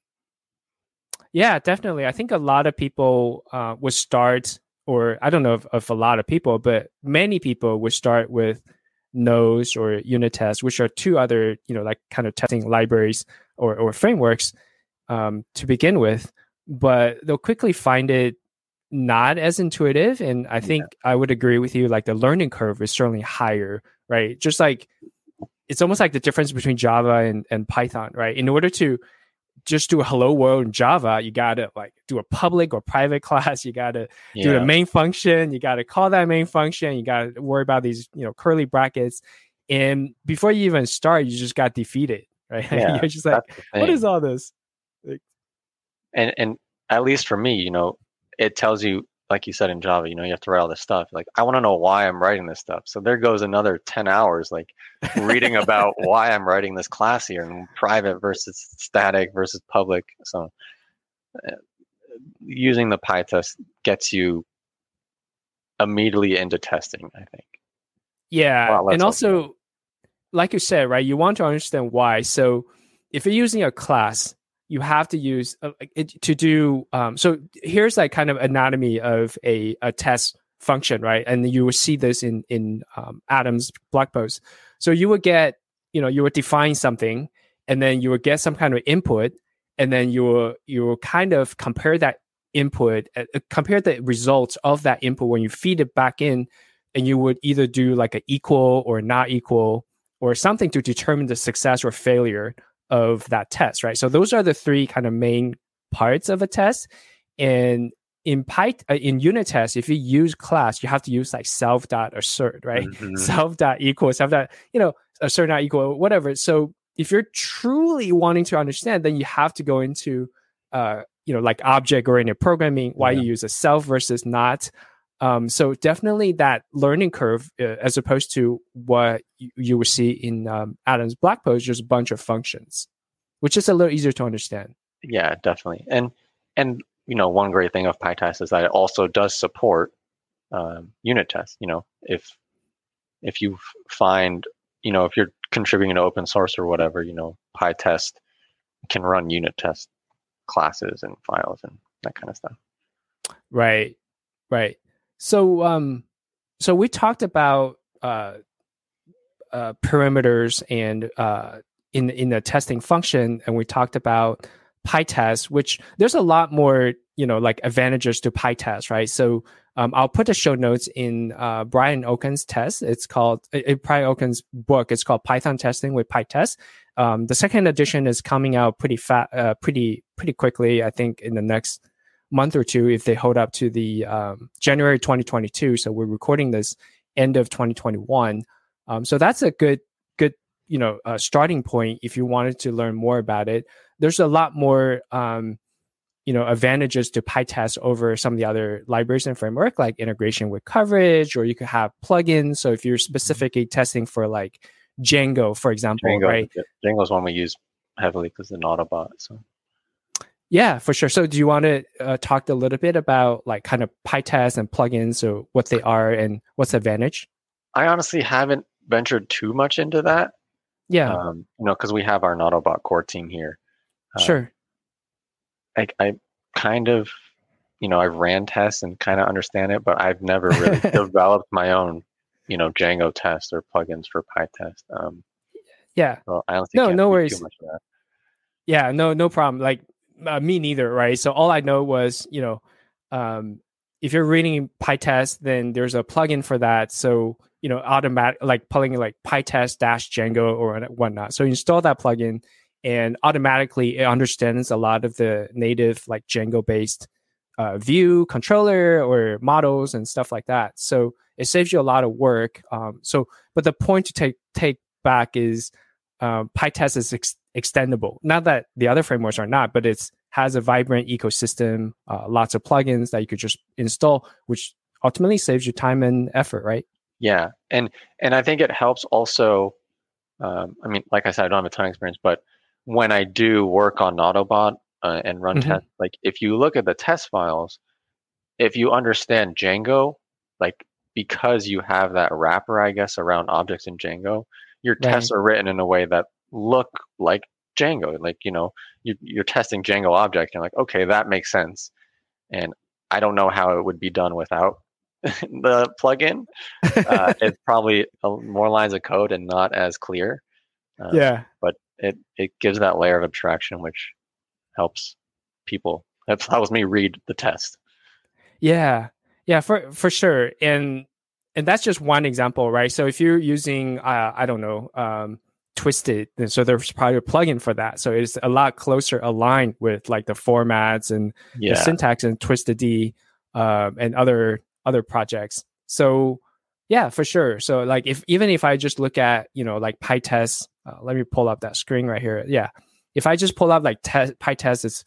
A: Yeah, definitely. I think a lot of people uh, would start, or I don't know if, if a lot of people, but many people would start with Nose or unit tests, which are two other, you know, like kind of testing libraries or, or frameworks um, to begin with. But they'll quickly find it not as intuitive. And I think I would agree with you. Like the learning curve is certainly higher, right? Just like it's almost like the difference between Java and, and Python, right? In order to just do a hello world in Java, you gotta like do a public or private *laughs* class. You gotta do the main function. You gotta call that main function. You gotta worry about these, you know, curly brackets. And before you even start, you just got defeated, *laughs* right?
B: Yeah,
A: You're just like, what is all this?
B: And and at least for me, you know, it tells you, like you said in Java, you know, you have to write all this stuff. Like, I want to know why I'm writing this stuff. So there goes another ten hours, like reading *laughs* about why I'm writing this class here and private versus static versus public. So uh, using the PyTest gets you immediately into testing. I think.
A: Yeah,
B: let's
A: and also, like you said, right? You want to understand why. So, if you're using a class, you have to use uh, it, to do. Um, so here's like kind of anatomy of a a test function, right? And you will see this in in um, Adam's blog post. So you would get, you know, you would define something, and then you would get some kind of input, and then you will you will kind of compare that input, uh, uh, compare the results of that input when you feed it back in and you would either do like an equal or not equal or something to determine the success or failure of that test, right? So those are the three kind of main parts of a test. And in Python, uh, in unit tests, if you use class, you have to use like self dot assert, right?
B: Mhm.
A: Self dot equal, self dot, you know, assert not equal, whatever. So if you're truly wanting to understand, then you have to go into, uh, you know, like object oriented programming, why you use a self versus not. Um, so definitely that learning curve, uh, as opposed to what you, you would see in um, Adam's blog post, just a bunch of functions, which is a little easier to understand.
B: Yeah, definitely. And and you know, one great thing of PyTest is that it also does support um, unit tests. You know, if if you find, you know, if you're contributing to open source or whatever, you know, PyTest can run unit test classes and files and that kind of stuff.
A: Right, right. So, um, so we talked about uh, uh, and uh, in in the testing function, and we talked about PyTest, which there's a lot more, you know, like advantages to PyTest, right? So, um, I'll put the show notes in uh, Brian Okken's test. It's called uh, Brian Okken's book. It's called Python Testing with PyTest. Um, the second edition is coming out pretty fat, uh, pretty pretty quickly. I think in the next month or two if they hold up to the um, January 2022. So we're recording this end of 2021. Um, so that's a good good you know uh, starting point if you wanted to learn more about it. There's a lot more um, you know advantages to PyTest over some of the other libraries and framework like integration with coverage, or you could have plugins. So if you're specifically testing for like Django, for example, right?
B: Django,
A: right?
B: Django's one we use heavily because Nautobot. So
A: Yeah, for sure. So, do you want to uh, talk a little bit about like kind of PyTest and plugins, or what they are and what's the advantage?
B: I honestly haven't ventured too much into that.
A: Yeah,
B: Um, you know, because we have our Nautobot core team here. uh,
A: sure.
B: I, I kind of, you know, I've ran tests and kind of understand it, but I've never really *laughs* developed my own, you know, Django test or plugins for PyTest. Um,
A: Yeah,
B: so I honestly
A: No, no worries.
B: Too much of that.
A: yeah, no, no problem. Like uh, me neither, right? So all I know was, you know, um, if you're reading PyTest, then there's a plugin for that. So you know, automatic like pulling like PyTest dash Django or whatnot. So you install that plugin, and automatically it understands a lot of the native like Django based uh, view controller or models and stuff like that. So it saves you a lot of work. Um, so, but the point to take take back is um, PyTest is ex- extendable. Not that the other frameworks are not, but it's has a vibrant ecosystem, uh, lots of plugins that you could just install, which ultimately saves you time and effort, right?
B: Yeah, and and I think it helps also. Um, I mean, like I said, I don't have a ton of experience, but when I do work on Nautobot uh, and run
A: Mhm.
B: tests, like if you look at the test files, if you understand Django, like because you have that wrapper, I guess, around objects in Django, your
A: Right.
B: tests are written in a way that look like Django. Like you know, you, you're testing Django object, and like, okay, that makes sense. And I don't know how it would be done without *laughs* the plugin uh, *laughs* it's probably a, more lines of code and not as clear. Uh,
A: yeah,
B: but it it gives that layer of abstraction, which helps people. That helps me read the test.
A: yeah, yeah, for for sure. And and that's just one example, right? So if you're using, uh, I don't know, um, Twisted, then so there's probably a plugin for that. So it's a lot closer aligned with like the formats and
B: Yeah,
A: the syntax and Twisted D um, and other other projects. So yeah, for sure. So like if even if I just look at you know like PyTest, uh, let me pull up that screen right here. Yeah, if I just pull up like te- PyTest, it's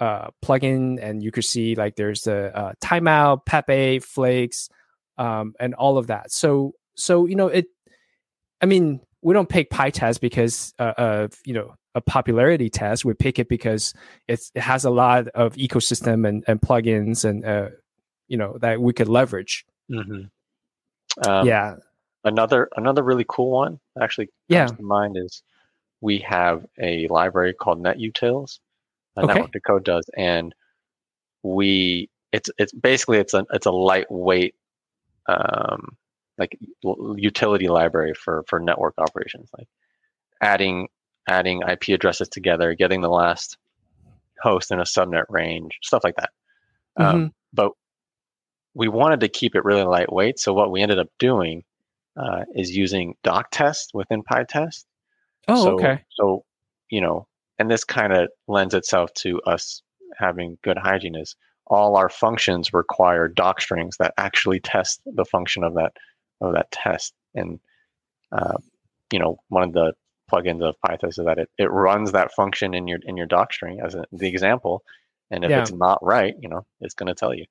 A: uh, plugin, and you could see like there's the uh, timeout, Pepe, Flakes, um, and all of that. So so you know it. I mean, we don't pick PyTest because uh, of you know a popularity test. We pick it because it's it has a lot of ecosystem and, and plugins and uh, you know that we could leverage.
B: hmm Um,
A: yeah,
B: Another another really cool one actually comes
A: Yeah.
B: to mind is we have a library called NetUtils. Uh,
A: Okay.
B: Network to Code does, and we it's it's basically it's a it's a lightweight um, like utility library for for network operations, like adding adding IP addresses together, getting the last host in a subnet range, stuff like that.
A: Mm-hmm.
B: Um, but we wanted to keep it really lightweight, so what we ended up doing uh, is using doc test within PyTest.
A: Oh,
B: so,
A: okay.
B: So, you know, and this kind of lends itself to us having good hygiene is all our functions require doc strings that actually test the function of that of that test. And uh, you know, one of the plugins of PyTest is that it, it runs that function in your in your doc string as a, the example. And if
A: Yeah.
B: it's not right, you know, it's going to tell you.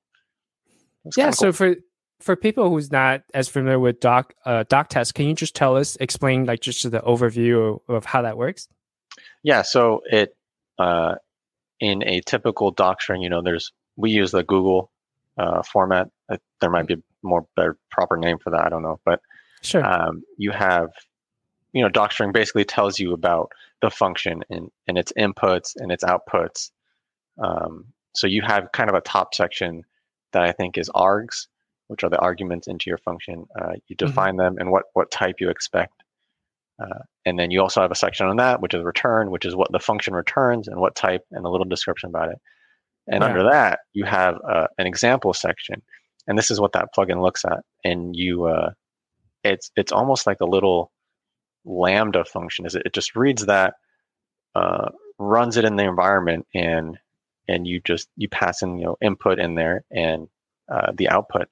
B: It's
A: Yeah.
B: kinda
A: So for for people who's not as familiar with doc uh, doc test, can you just tell us, explain like just the overview of, of how that works?
B: Yeah, so it uh, in a typical doc string, you know, there's we use the Google uh, format. Uh, There might be a more better proper name for that. I don't know, but
A: Sure.
B: um, you have, you know, doc string basically tells you about the function and and its inputs and its outputs. Um, so you have kind of a top section that I think is args, which are the arguments into your function. Uh, you define them and what what type you expect. Uh, and then you also have a section on that, which is return, which is what the function returns and what type, and a little description about it. And under that, you have uh, an example section, and this is what that plugin looks at. And you, uh, it's it's almost like a little lambda function. Is it? It just reads that, uh, runs it in the environment, and and you just you pass in you know input in there and uh, the output,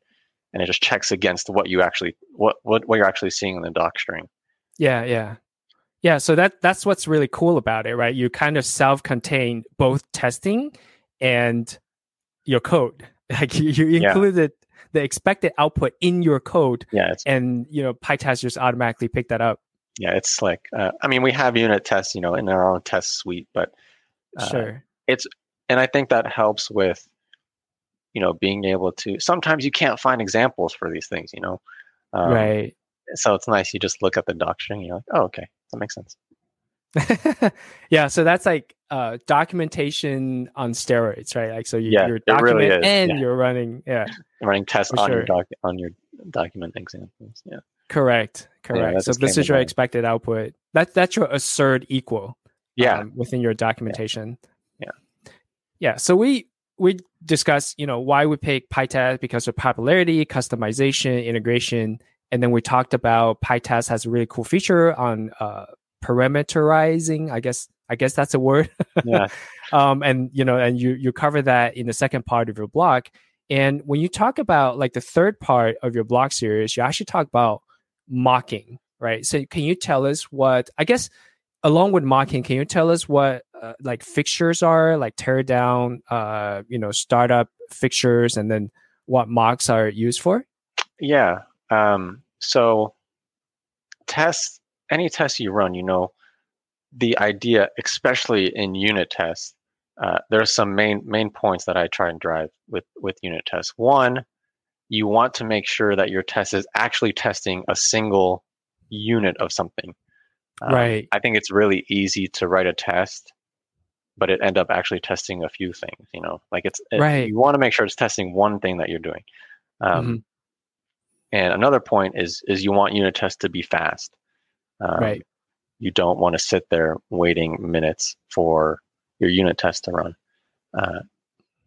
B: and it just checks against what you actually what what what you're actually seeing in the doc string.
A: Yeah, yeah. Yeah, so that that's what's really cool about it, right? You kind of self-contain both testing and your code. *laughs* Like you, you
B: Yeah.
A: The expected output in your code
B: Yeah,
A: and you know PyTest just automatically pick that up.
B: yeah, it's like uh, I mean we have unit tests, you know, in our own test suite, but uh,
A: Sure.
B: It's and I think that helps with you know being able to. Sometimes you can't find examples for these things, you know. Um,
A: right.
B: So it's nice. You just look at the doc string. And you're like, oh, okay, that makes sense. *laughs*
A: yeah, so that's like uh, documentation on steroids, right? Like, so you,
B: Yeah,
A: you're
B: it really
A: document and
B: yeah.
A: you're running. Yeah,
B: running tests on your
A: sure.
B: doc on your document examples. Yeah.
A: correct, correct. so this is your
B: mind.
A: expected output. That that's your assert equal.
B: Yeah.
A: um, within your documentation.
B: Yeah.
A: Yeah. So we we discussed, you know, why we pick PyTest because of popularity, customization, integration, and then we talked about PyTest has a really cool feature on uh, parameterizing. I guess I guess that's a word.
B: yeah. *laughs*
A: um, and you know, and you you cover that in the second part of your blog. And when you talk about like the third part of your blog series, you actually talk about mocking, right? So can you tell us what I guess along with mocking, can you tell us what uh, like fixtures are, like tear down, uh, you know, startup fixtures, and then what mocks are used for?
B: Yeah. Um, so tests, any test you run, you know, the idea, especially in unit tests, uh, there are some main main points that I try and drive with with unit tests. One, you want to make sure that your test is actually testing a single unit of something. Um,
A: Right.
B: I think it's really easy to write a test, but it end up actually testing a few things. You know, like it's it-
A: Right.
B: You want to make sure it's testing one thing that you're doing. Um,
A: Mhm.
B: And another point is is you want unit tests to be fast. Um,
A: Right.
B: You don't want to sit there waiting minutes for your unit test to run. Uh,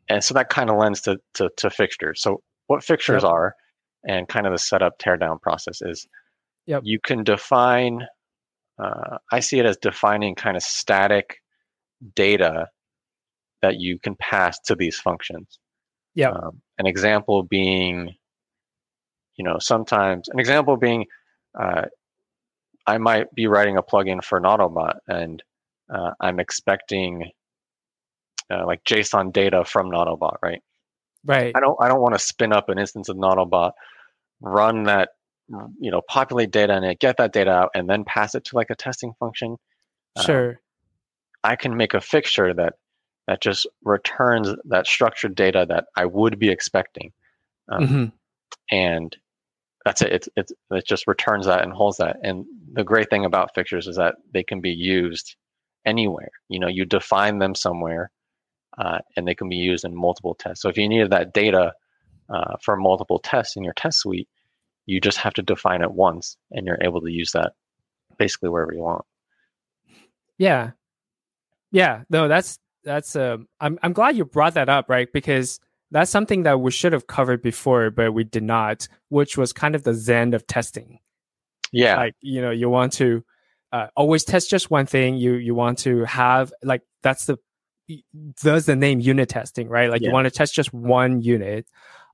B: and so that kind of lends to, to, to fixtures. So what fixtures
A: Yep.
B: are and kind of the setup teardown process is
A: Yep.
B: you can define, uh, I see it as defining kind of static data that you can pass to these functions.
A: Yep.
B: Um, an example being, you know, sometimes an example being, uh, I might be writing a plugin for Nautobot, and uh, I'm expecting uh, like JSON data from Nautobot, right?
A: Right.
B: I don't I don't want to spin up an instance of Nautobot, run that, you know, populate data in it, get that data out, and then pass it to like a testing function. Uh,
A: Sure.
B: I can make a fixture that that just returns that structured data that I would be expecting, um,
A: hmm
B: and that's it. It's, it's it just returns that and holds that. And the great thing about fixtures is that they can be used anywhere. You know, you define them somewhere, uh, and they can be used in multiple tests. So if you needed that data uh, for multiple tests in your test suite, you just have to define it once, and you're able to use that basically wherever you want.
A: Yeah. Yeah. No, that's that's um I'm I'm glad you brought that up, right? Because that's something that we should have covered before, but we did not, which was kind of the zen of testing.
B: Yeah,
A: Like, you know, you want to uh, always test just one thing. You you want to have like that's the does the name unit testing, right? Like you want to test just one unit.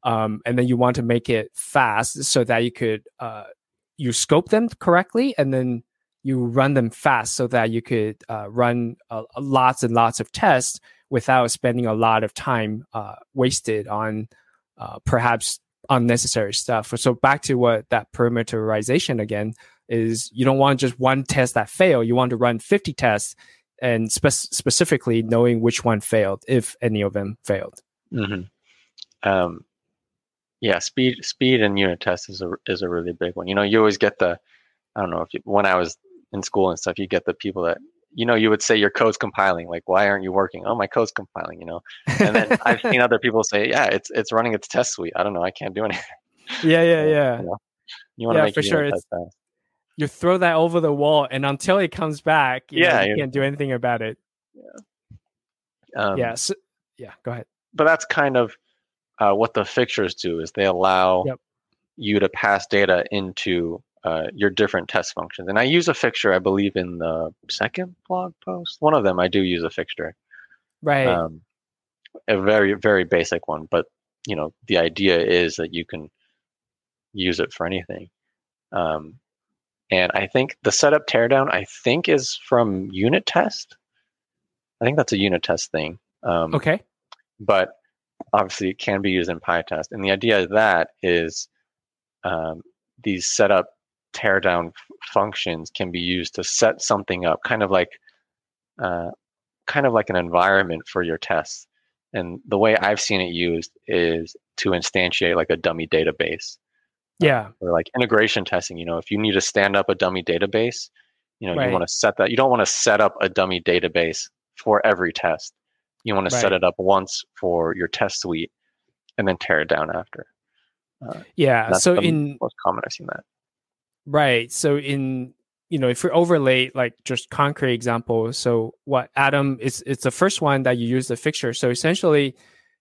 A: Um, and then you want to make it fast so that you could uh, you scope them correctly and then you run them fast so that you could uh, run uh, lots and lots of tests without spending a lot of time uh, wasted on uh, perhaps unnecessary stuff. So back to what that parameterization again is you don't want just one test that fail. You want to run 50 tests and spe- specifically knowing which one failed, if any of them failed.
B: hmm Um, yeah, speed speed and unit test is a is a really big one. You know, you always get the I don't know if you, when I was in school and stuff, you get the people that you know you would say your code's compiling. Like, why aren't you working? Oh, my code's compiling. You know, and then *laughs* I've seen other people say, yeah, it's it's running its test suite. I don't know, I can't do anything.
A: yeah, yeah, *laughs* yeah.
B: You, know? you want to
A: Yeah,
B: make
A: for sure, it's-. You throw that over the wall, and until it comes back, you
B: Yeah,
A: you
B: you-
A: can't do anything about it.
B: Um,
A: yeah, so, yeah. Go ahead.
B: but that's kind of uh, what the fixtures do is they allow
A: Yep.
B: you to pass data into uh, your different test functions and i use a fixture i believe in the second blog post one of them i do use a fixture
A: Right.
B: um, a very very basic one but you know the idea is that you can use it for anything um, and i think the setup teardown i think is from unit test i think that's a unit test thing um,
A: okay.
B: but obviously it can be used in PyTest. And the idea of that is um, these setup teardown f- functions can be used to set something up, kind of like uh, kind of like an environment for your tests. And the way I've seen it used is to instantiate like a dummy database.
A: Yeah.
B: or like integration testing. You know, if you need to stand up a dummy database, you know,
A: Right.
B: you want to set that. You don't want to set up a dummy database for every test. You want to set it up once for your test suite, and then tear it down after.
A: Yeah.
B: That's
A: So
B: the
A: in
B: most common I've seen that.
A: Right. So in you know, if we overlay like just concrete example, so what Adam is it's the first one that you use the fixture. So essentially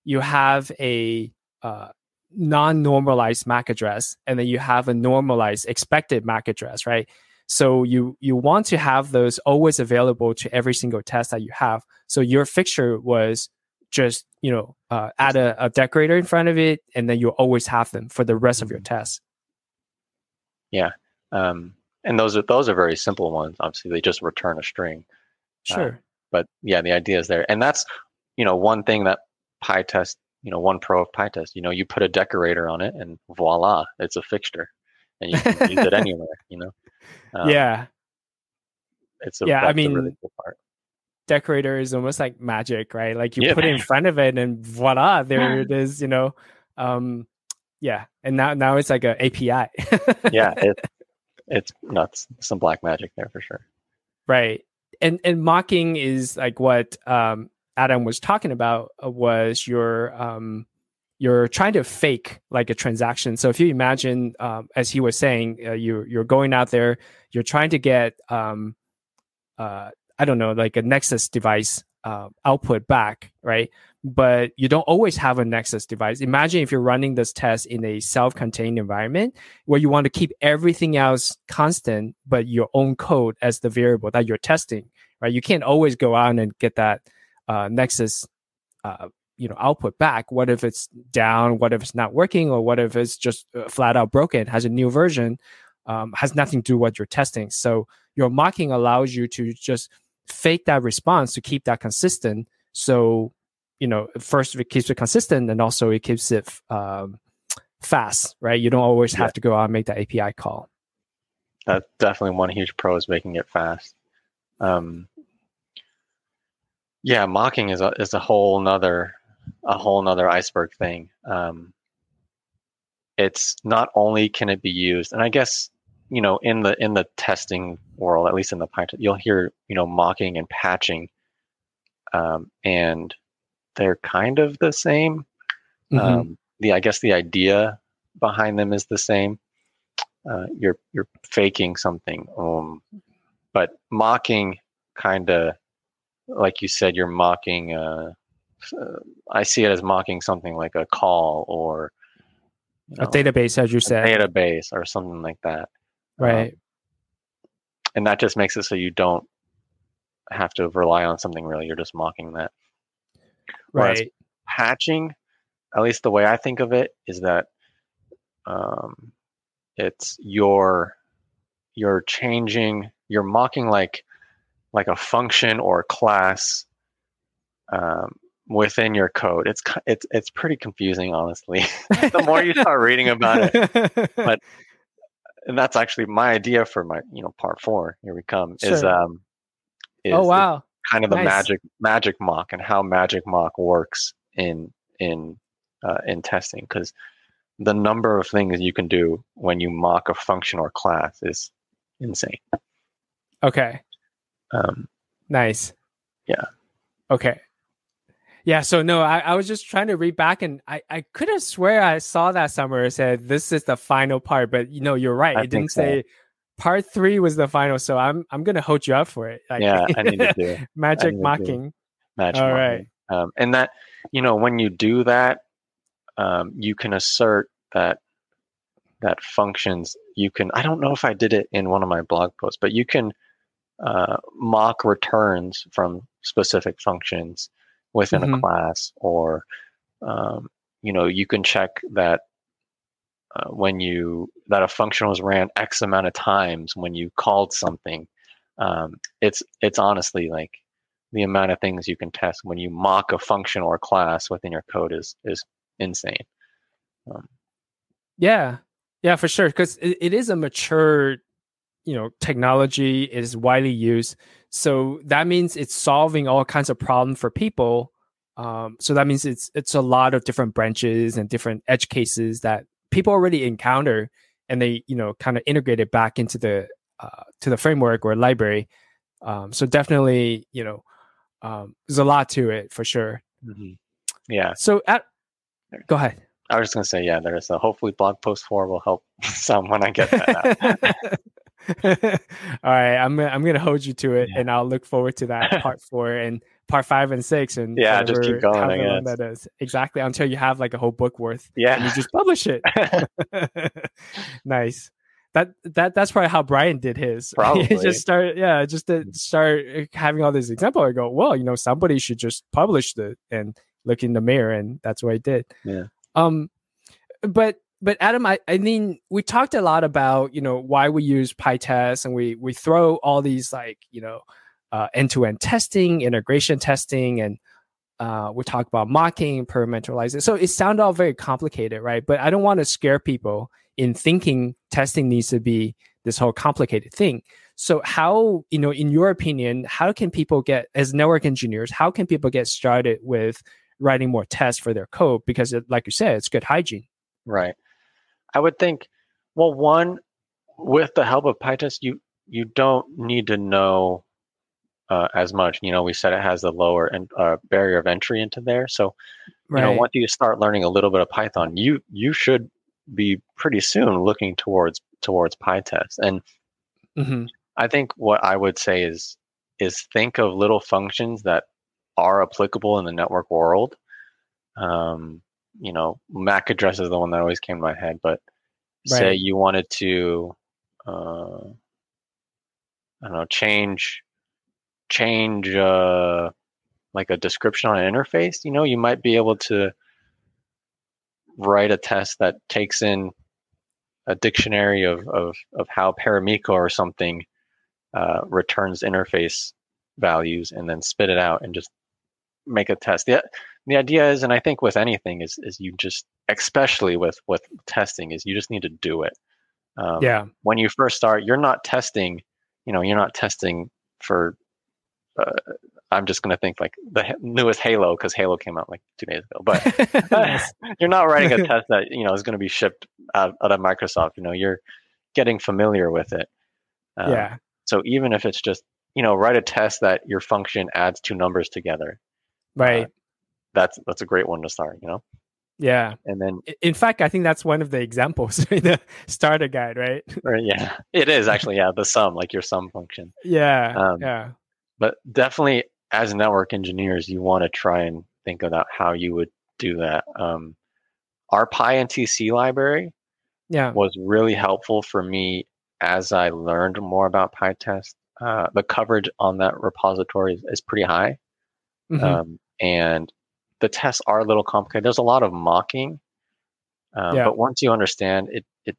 A: you have a uh, non-normalized MAC address and then you have a normalized expected MAC address, right? So you you want to have those always available to every single test that you have. So your fixture was just you know uh, add a, a decorator in front of it, and then you always have them for the rest of your tests.
B: Yeah, um, and those are those are very simple ones. Obviously, they just return a string.
A: Sure.
B: but yeah, the idea is there, and that's you know one thing that PyTest, you know, one pro of PyTest, you know, you put a decorator on it, and voila, it's a fixture, and you can use it *laughs* anywhere. You know, Um,
A: yeah.
B: it's a,
A: Yeah, I
B: a really
A: mean,
B: cool part.
A: decorator is almost like magic, right? Like you
B: Yeah,
A: put it in front of it and voila, there *laughs* it is, you know. Um yeah. And now now it's like a API.
B: yeah, *laughs* it, it's nuts. Some black magic there for sure.
A: right. And and mocking is like what um Adam was talking about uh, was your um you're trying to fake like a transaction. So if you imagine, um, as he was saying, uh, you you're going out there, you're trying to get um, uh, I don't know, like a Nexus device uh, output back, right? But you don't always have a Nexus device. Imagine if you're running this test in a self-contained environment where you want to keep everything else constant, but your own code as the variable that you're testing, right? You can't always go out and get that uh, Nexus uh, you know output back. What if it's down? What if it's not working? Or what if it's just uh, flat out broken? Has a new version um, has nothing to do with what you're testing. So your mocking allows you to just fake that response to keep that consistent. So you know first it keeps it consistent and also it keeps it um, fast right? You don't always have
B: Yeah.
A: to go out and make that api call.
B: That's definitely one huge pro is making it fast. Um, yeah, mocking is a is a whole nother a whole nother iceberg thing. Um, it's not only can it be used, and I guess you know in the in the testing world, at least in the Python, you'll hear you know mocking and patching, um, and they're kind of the same.
A: Mhm.
B: Um, the I guess the idea behind them is the same. Uh, you're you're faking something, um, but mocking kind of like you said, you're mocking. Uh, uh, I see it as mocking something like a call or you
A: a
B: know,
A: database as you
B: a
A: said
B: database or something like that. Um,
A: right
B: and that just makes it so you don't have to rely on something really. You're just mocking that. whereas-
A: right
B: patching, at least the way I think of it, is that um, it's your you're changing, you're mocking like like a function or a class um, within your code. It's it's it's pretty confusing, honestly. *laughs* the more you *laughs* start reading about it, *laughs* but- and that's actually my idea for my you know part four. Here we come. Is um is,
A: oh wow
B: kind of the
A: Nice.
B: magic magic mock and how magic mock works in in uh, in testing because the number of things you can do when you mock a function or class is insane.
A: okay
B: Um,
A: Nice.
B: Yeah.
A: Okay. Yeah. So no, I, I was just trying to read back and I, I could have swear I saw that somewhere. It said this is the final part, but you know, you're right.
B: I
A: it didn't
B: so.
A: say part three was the final. So I'm I'm gonna hold you up for it. Like,
B: yeah, I need to do
A: magic *laughs*
B: I need to
A: mocking.
B: magic
A: All
B: mocking.
A: right.
B: Um, and that you know when you do that, um, you can assert that that functions you can. I don't know if I did it in one of my blog posts, but you can uh, mock returns from specific functions within
A: Mhm.
B: a class, or um, you know you can check that uh, when you that a function was ran X amount of times when you called something. Um, it's it's honestly like the amount of things you can test when you mock a function or class within your code is is insane. Um,
A: Yeah. Yeah, for sure. Because it, it is a mature, you know, technology is widely used. So that means it's solving all kinds of problems for people. Um, so that means it's it's a lot of different branches and different edge cases that people already encounter and they you know kind of integrate it back into the uh, to the framework or library. Um, so definitely, you know, um, there's a lot to it for sure.
B: Mm-hmm. Yeah.
A: So at, go ahead.
B: I was just gonna say, yeah, there is a hopefully blog post four will help *laughs* some when I get that. *laughs*
A: All right, I'm I'm gonna hold you to it, yeah. and I'll look forward to that part *laughs* four and part five and six, and
B: yeah, just keep going. I guess.
A: That is exactly until you have like a whole book worth.
B: Yeah,
A: and you just publish it. *laughs* *laughs* nice. That that that's probably how Brian did his.
B: Probably
A: just start, yeah, just to start having all this example. I go, well, you know, somebody should just publish it and look in the mirror, and that's what I did.
B: Yeah.
A: Um, but but Adam, I, I mean, we talked a lot about you know why we use PyTest, and we we throw all these like you know uh, end-to-end testing, integration testing, and uh, we talk about mocking, parameterizing. So it sounds all very complicated, right? But I don't want to scare people in thinking testing needs to be this whole complicated thing. So how, you know, in your opinion, how can people get as network engineers, how can people get started with writing more tests for their code? Because it, like you said, it's good hygiene.
B: Right. I would think, well, one, with the help of PyTest, you you don't need to know uh, as much. You know, we said it has a lower and uh, barrier of entry into there. So, right. you know, once you start learning a little bit of Python, you you should be pretty soon looking towards towards PyTest. And
A: mm-hmm.
B: I think what I would say is is think of little functions that are applicable in the network world. Um, you know, MAC address is the one that always came to my head, but right. say you wanted to, uh, I don't know, change, change, uh, like a description on an interface, you know, you might be able to write a test that takes in a dictionary of, of, of how Paramiko or something uh, returns interface values and then spit it out and just make a test. The, the idea is, and I think with anything is, is you just, especially with, with testing is you just need to do it.
A: Um, yeah.
B: When you first start, you're not testing, you know, you're not testing for, uh, I'm just going to think like the newest Halo because Halo came out like two days ago. But *laughs* *laughs* you're not writing a test that you know is going to be shipped out, out, of Microsoft. You know, you're getting familiar with it.
A: Um, yeah.
B: So even if it's just you know write a test that your function adds two numbers together.
A: Right. Uh,
B: that's that's a great one to start. You know.
A: Yeah.
B: And then
A: in fact, I think that's one of the examples *laughs* in the starter guide, *laughs* right?
B: Yeah. It is actually, yeah, the sum, like your sum function.
A: Yeah.
B: Um,
A: yeah.
B: But definitely as network engineers, you want to try and think about how you would do that. Um, our PyNTC library
A: yeah.
B: was really helpful for me as I learned more about PyTest. Uh, the coverage on that repository is, is pretty high.
A: Mm-hmm. Um,
B: and the tests are a little complicated. There's a lot of mocking. Um, yeah. But once you understand it, it,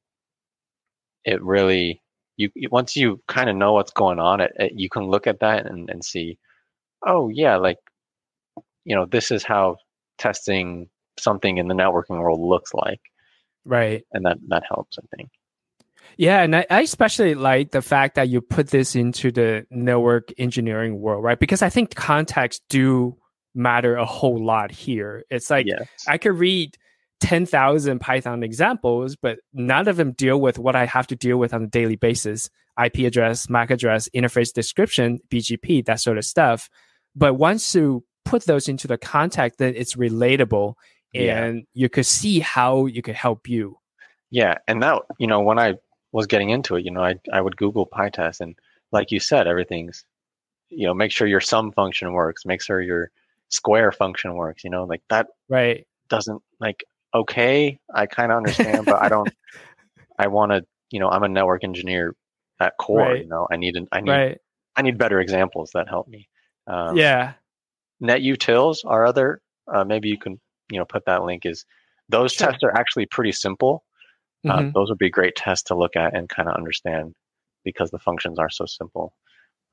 B: it really, you once you kind of know what's going on, it, it, you can look at that and, and see, oh yeah, like you know, this is how testing something in the networking world looks like.
A: Right.
B: And that that helps, I think.
A: Yeah, and I, I, especially like the fact that you put this into the network engineering world, right? Because I think context do matter a whole lot here. It's like
B: yes.
A: I could read 10,000 Python examples, but none of them deal with what I have to deal with on a daily basis IP address, MAC address, interface description, BGP, that sort of stuff. But once you put those into the context, then it's relatable and yeah. you could see how you could help you.
B: Yeah. And that, you know, when I was getting into it, you know, I, I would Google PyTest and like you said, everything's, you know, make sure your sum function works, make sure your square function works, you know, like that
A: right
B: doesn't like okay, I kind of understand, but I don't *laughs* I want to, you know, I'm a network engineer at core, right. you know, I need an, I need right. I need better examples that help me.
A: Um, yeah.
B: NetUtils, our other, uh, maybe you can, you know, put that link is those sure. tests are actually pretty simple. Uh, mm-hmm. those would be great tests to look at and kind of understand because the functions are so simple.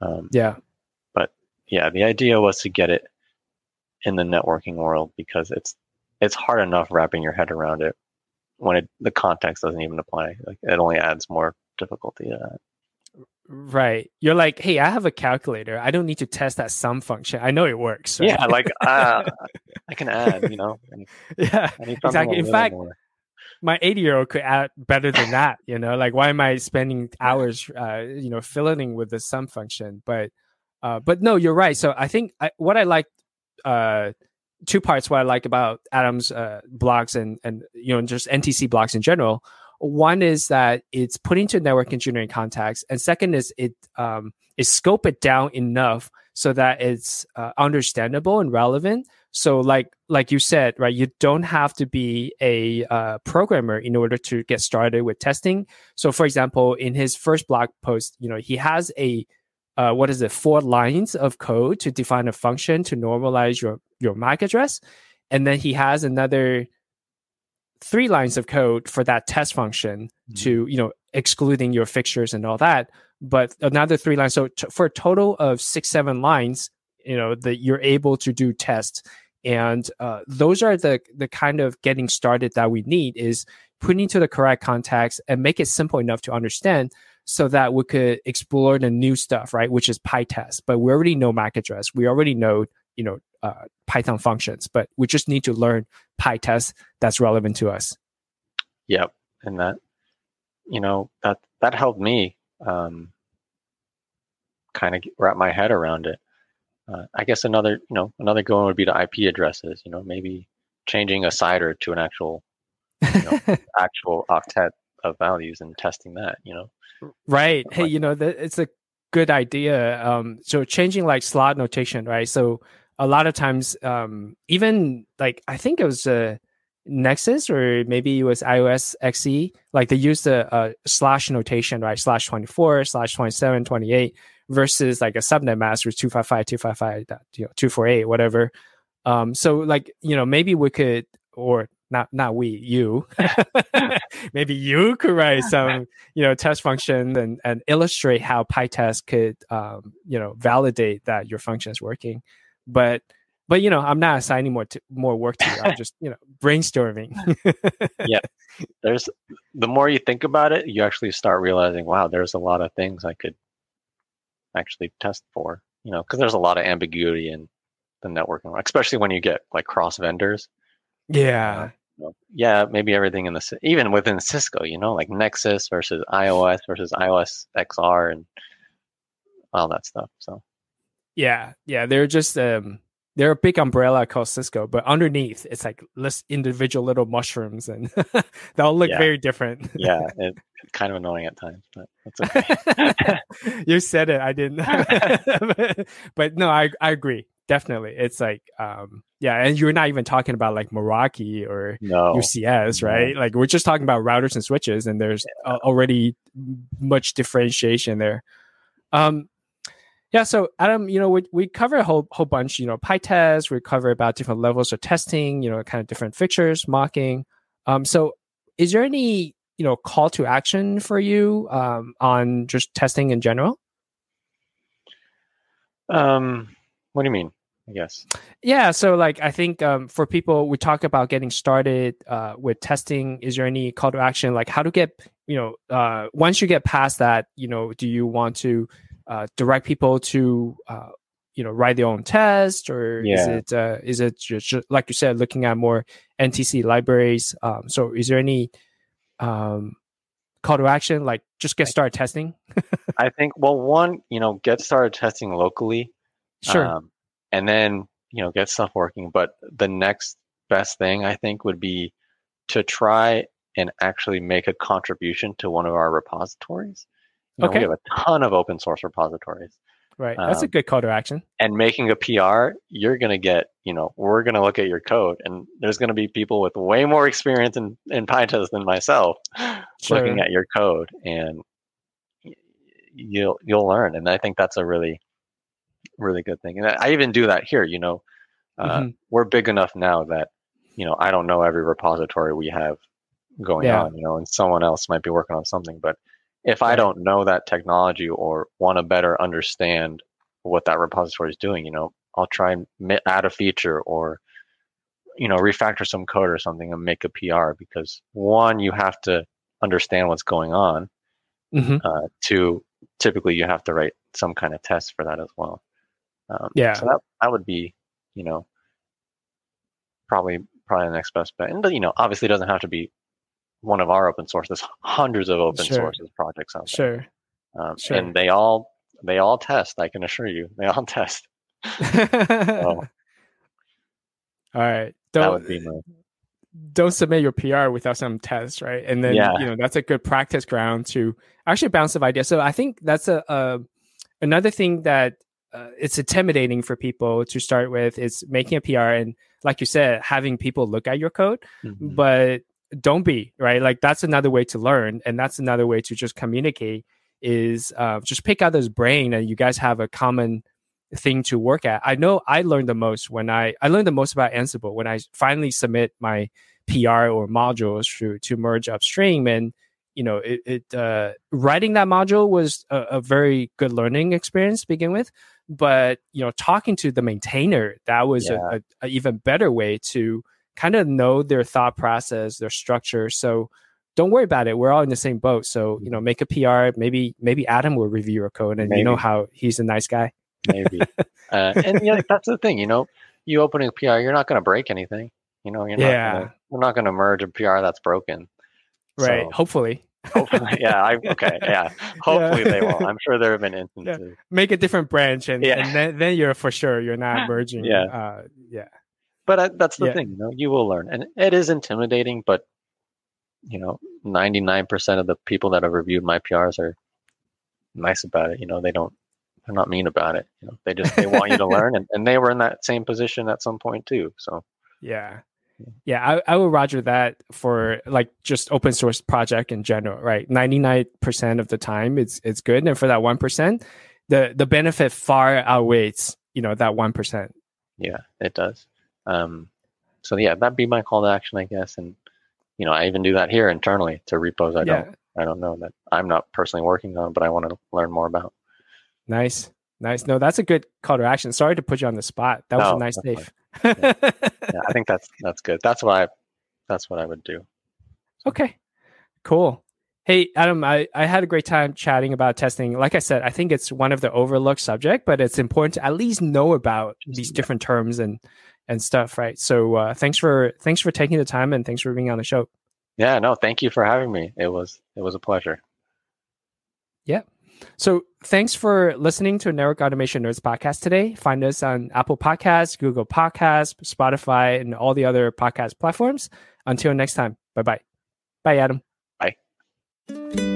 B: Um,
A: yeah.
B: But yeah, the idea was to get it in the networking world because it's it's hard enough wrapping your head around it when it, the context doesn't even apply. Like it only adds more difficulty to that.
A: Right. You're like, hey, I have a calculator. I don't need to test that sum function. I know it works. Right?
B: Yeah, like *laughs* uh, I can add, you know.
A: yeah, exactly. In fact, more. my 80 year old could add better than *laughs* that. You know, like why am I spending hours, uh, you know, filling with the sum function? But, uh, but no, you're right. So I think I, what I like, uh, two parts what I like about Adam's uh, blocks and and you know just NTC blocks in general. One is that it's putting to network engineering context, and second is it um, is scope it down enough so that it's uh, understandable and relevant. So like like you said, right, you don't have to be a uh, programmer in order to get started with testing. So for example, in his first blog post, you know, he has a uh, what is it, four lines of code to define a function to normalize your your MAC address, and then he has another three lines of code for that test function mm-hmm. to you know excluding your fixtures and all that, but another three lines. So t- for a total of six seven lines, you know that you're able to do tests, and uh, those are the the kind of getting started that we need is putting to the correct context and make it simple enough to understand so that we could explore the new stuff, right? Which is PyTest. But we already know MAC address. We already know, you know, uh, Python functions, but we just need to learn PyTest that's relevant to us.
B: Yep. And that, you know, that, that helped me, um, kind of wrap my head around it. Uh, I guess another, you know, another going would be the IP addresses, you know, maybe changing a CIDR to an actual, you know, *laughs* actual octet of values and testing that, you know.
A: Right. Hey, you know, that it's a good idea. Um, so changing like slot notation, right? So a lot of times, um, even like I think it was uh, Nexus or maybe it was IOS XE, like they use the uh, slash notation, right? Slash 24, slash 27, 28 versus like a subnet mask with 255, 255, you know, 248, whatever. Um, so like, you know, maybe we could, or not not we you. *laughs* *laughs* Maybe you could write some you know test function and and illustrate how pytest could um, you know validate that your function is working. But but you know i'm not assigning more to, more work to you. I'm just you know brainstorming. *laughs*
B: Yeah. There's the more you think about it you actually start realizing wow there's a lot of things i could actually test for you know because there's a lot of ambiguity in the networking especially when you get like cross vendors.
A: Yeah
B: yeah, maybe everything in the even within Cisco, you know, like Nexus versus IOS versus IOS XR and all that stuff. So
A: yeah, yeah, they're just um they're a big umbrella called Cisco, but underneath it's like less individual little mushrooms, and *laughs* they all look yeah. very different.
B: yeah, *laughs* it's kind of annoying at times, but that's okay. *laughs*
A: you said it, I didn't. but no, I I agree definitely. It's like um yeah, and you're not even talking about like Meraki or
B: no.
A: UCS, right? No. Like we're just talking about routers and switches, and there's yeah. already much differentiation there. Um, yeah. So Adam, you know, we we cover a whole whole bunch. You know, PyTest. We cover about different levels of testing. You know, kind of different fixtures, mocking. Um, so is there any you know call to action for you um, on just testing in general?
B: Um, what do you mean? I guess.
A: Yeah. So, like, I think um, for people, we talk about getting started uh, with testing. Is there any call to action? Like, how to get, you know, uh, once you get past that, you know, do you want to uh, direct people to, uh, you know, write their own test, or yeah. is it uh, is it just, like you said, looking at more NTC libraries? Um, so, is there any um, call to action? Like, just get started testing. *laughs*
B: I think. Well, one, you know, get started testing locally.
A: Sure. Um,
B: and then you know get stuff working but the next best thing i think would be to try and actually make a contribution to one of our repositories you know,
A: okay.
B: we have a ton of open source repositories
A: right that's um, a good call to action
B: and making a pr you're going to get you know we're going to look at your code and there's going to be people with way more experience in, in pytest than myself *laughs* sure. looking at your code and you'll you'll learn and i think that's a really really good thing. And I even do that here. You know, uh, mm-hmm. we're big enough now that you know I don't know every repository we have going yeah. on. You know, and someone else might be working on something. But if I don't know that technology or want to better understand what that repository is doing, you know, I'll try and add a feature or you know refactor some code or something and make a PR because one you have to understand what's going on.
A: Mm-hmm.
B: Uh, two, typically you have to write some kind of test for that as well. Um,
A: yeah.
B: So that that would be, you know, probably probably the next best bet. And you know, obviously, it doesn't have to be one of our open source. There's *laughs* hundreds of open
A: Sure.
B: sources projects out there,
A: Sure.
B: um,
A: sure.
B: and they all they all test. I can assure you, they all *laughs* test. *laughs*
A: All right. Don't
B: my
A: don't submit your PR without some tests, right? And then
B: Yeah.
A: you know that's a good practice ground to actually bounce of ideas. So I think that's a, a another thing that uh, it's intimidating for people to start with It's making a PR and like you said, having people look at your code,
B: Mhm.
A: but don't be right. Like that's another way to learn, and that's another way to just communicate. Is uh, just pick out this brain, and you guys have a common thing to work at. I know I learned the most when I I learned the most about Ansible when I finally submit my PR or modules to to merge upstream, and you know it, it uh, writing that module was a, a very good learning experience to begin with. But you know, talking to the maintainer that was
B: Yeah.
A: a, a, a even better way to kind of know their thought process, their structure. So don't worry about it. We're all in the same boat. So you know, make a PR. Maybe maybe Adam will review your code, and you know how he's a nice guy.
B: maybe. *laughs* uh, and yeah, that's the thing. You know, you opening a PR, you're not going to break anything. You know, you're not.
A: Yeah.
B: Gonna, we're not going to merge a PR that's broken.
A: Right.
B: So-
A: Hopefully.
B: Hopefully, *laughs* yeah. I, okay, yeah. Hopefully they will. *laughs* I'm sure there have been instances.
A: make a different branch and,
B: Yeah.
A: and then, then you're for sure you're not *laughs* merging
B: Yeah.
A: uh yeah
B: But uh, that's the
A: Yeah.
B: thing, you know, you will learn, and it is intimidating. But you know, 99% of the people that have reviewed my PRs are nice about it. You know, they don't, they're not mean about it. You know, they just they want you to learn, and, and they were in that same position at some point too. So
A: yeah yeah I, I would roger that for like just open source project in general right 99% of the time it's it's good and for that 1% the the benefit far outweighs you know that 1%
B: yeah, it does. Um, so yeah, that'd be my call to action, I guess. And you know, I even do that here internally to repos. I
A: yeah
B: don't, I don't know that I'm not personally working on, but I want to learn more about.
A: nice nice no that's a good call to action sorry to put you on the spot that was
B: No,
A: a nice save
B: Yeah, I think that's that's good. That's what I, that's what I would do.
A: Okay, cool. Hey, Adam, I, I had a great time chatting about testing. Like I said, I think it's one of the overlooked subject, but it's important to at least know about these different terms and and stuff, right? So uh, thanks for thanks for taking the time and thanks for being on the show.
B: Yeah, no, thank you for having me. It was it was a pleasure.
A: So thanks for listening to Network Automation Nerds podcast today. Find us on Apple Podcasts, Google Podcasts, Spotify, and all the other podcast platforms. Until next time, bye bye. Bye, Adam. Bye.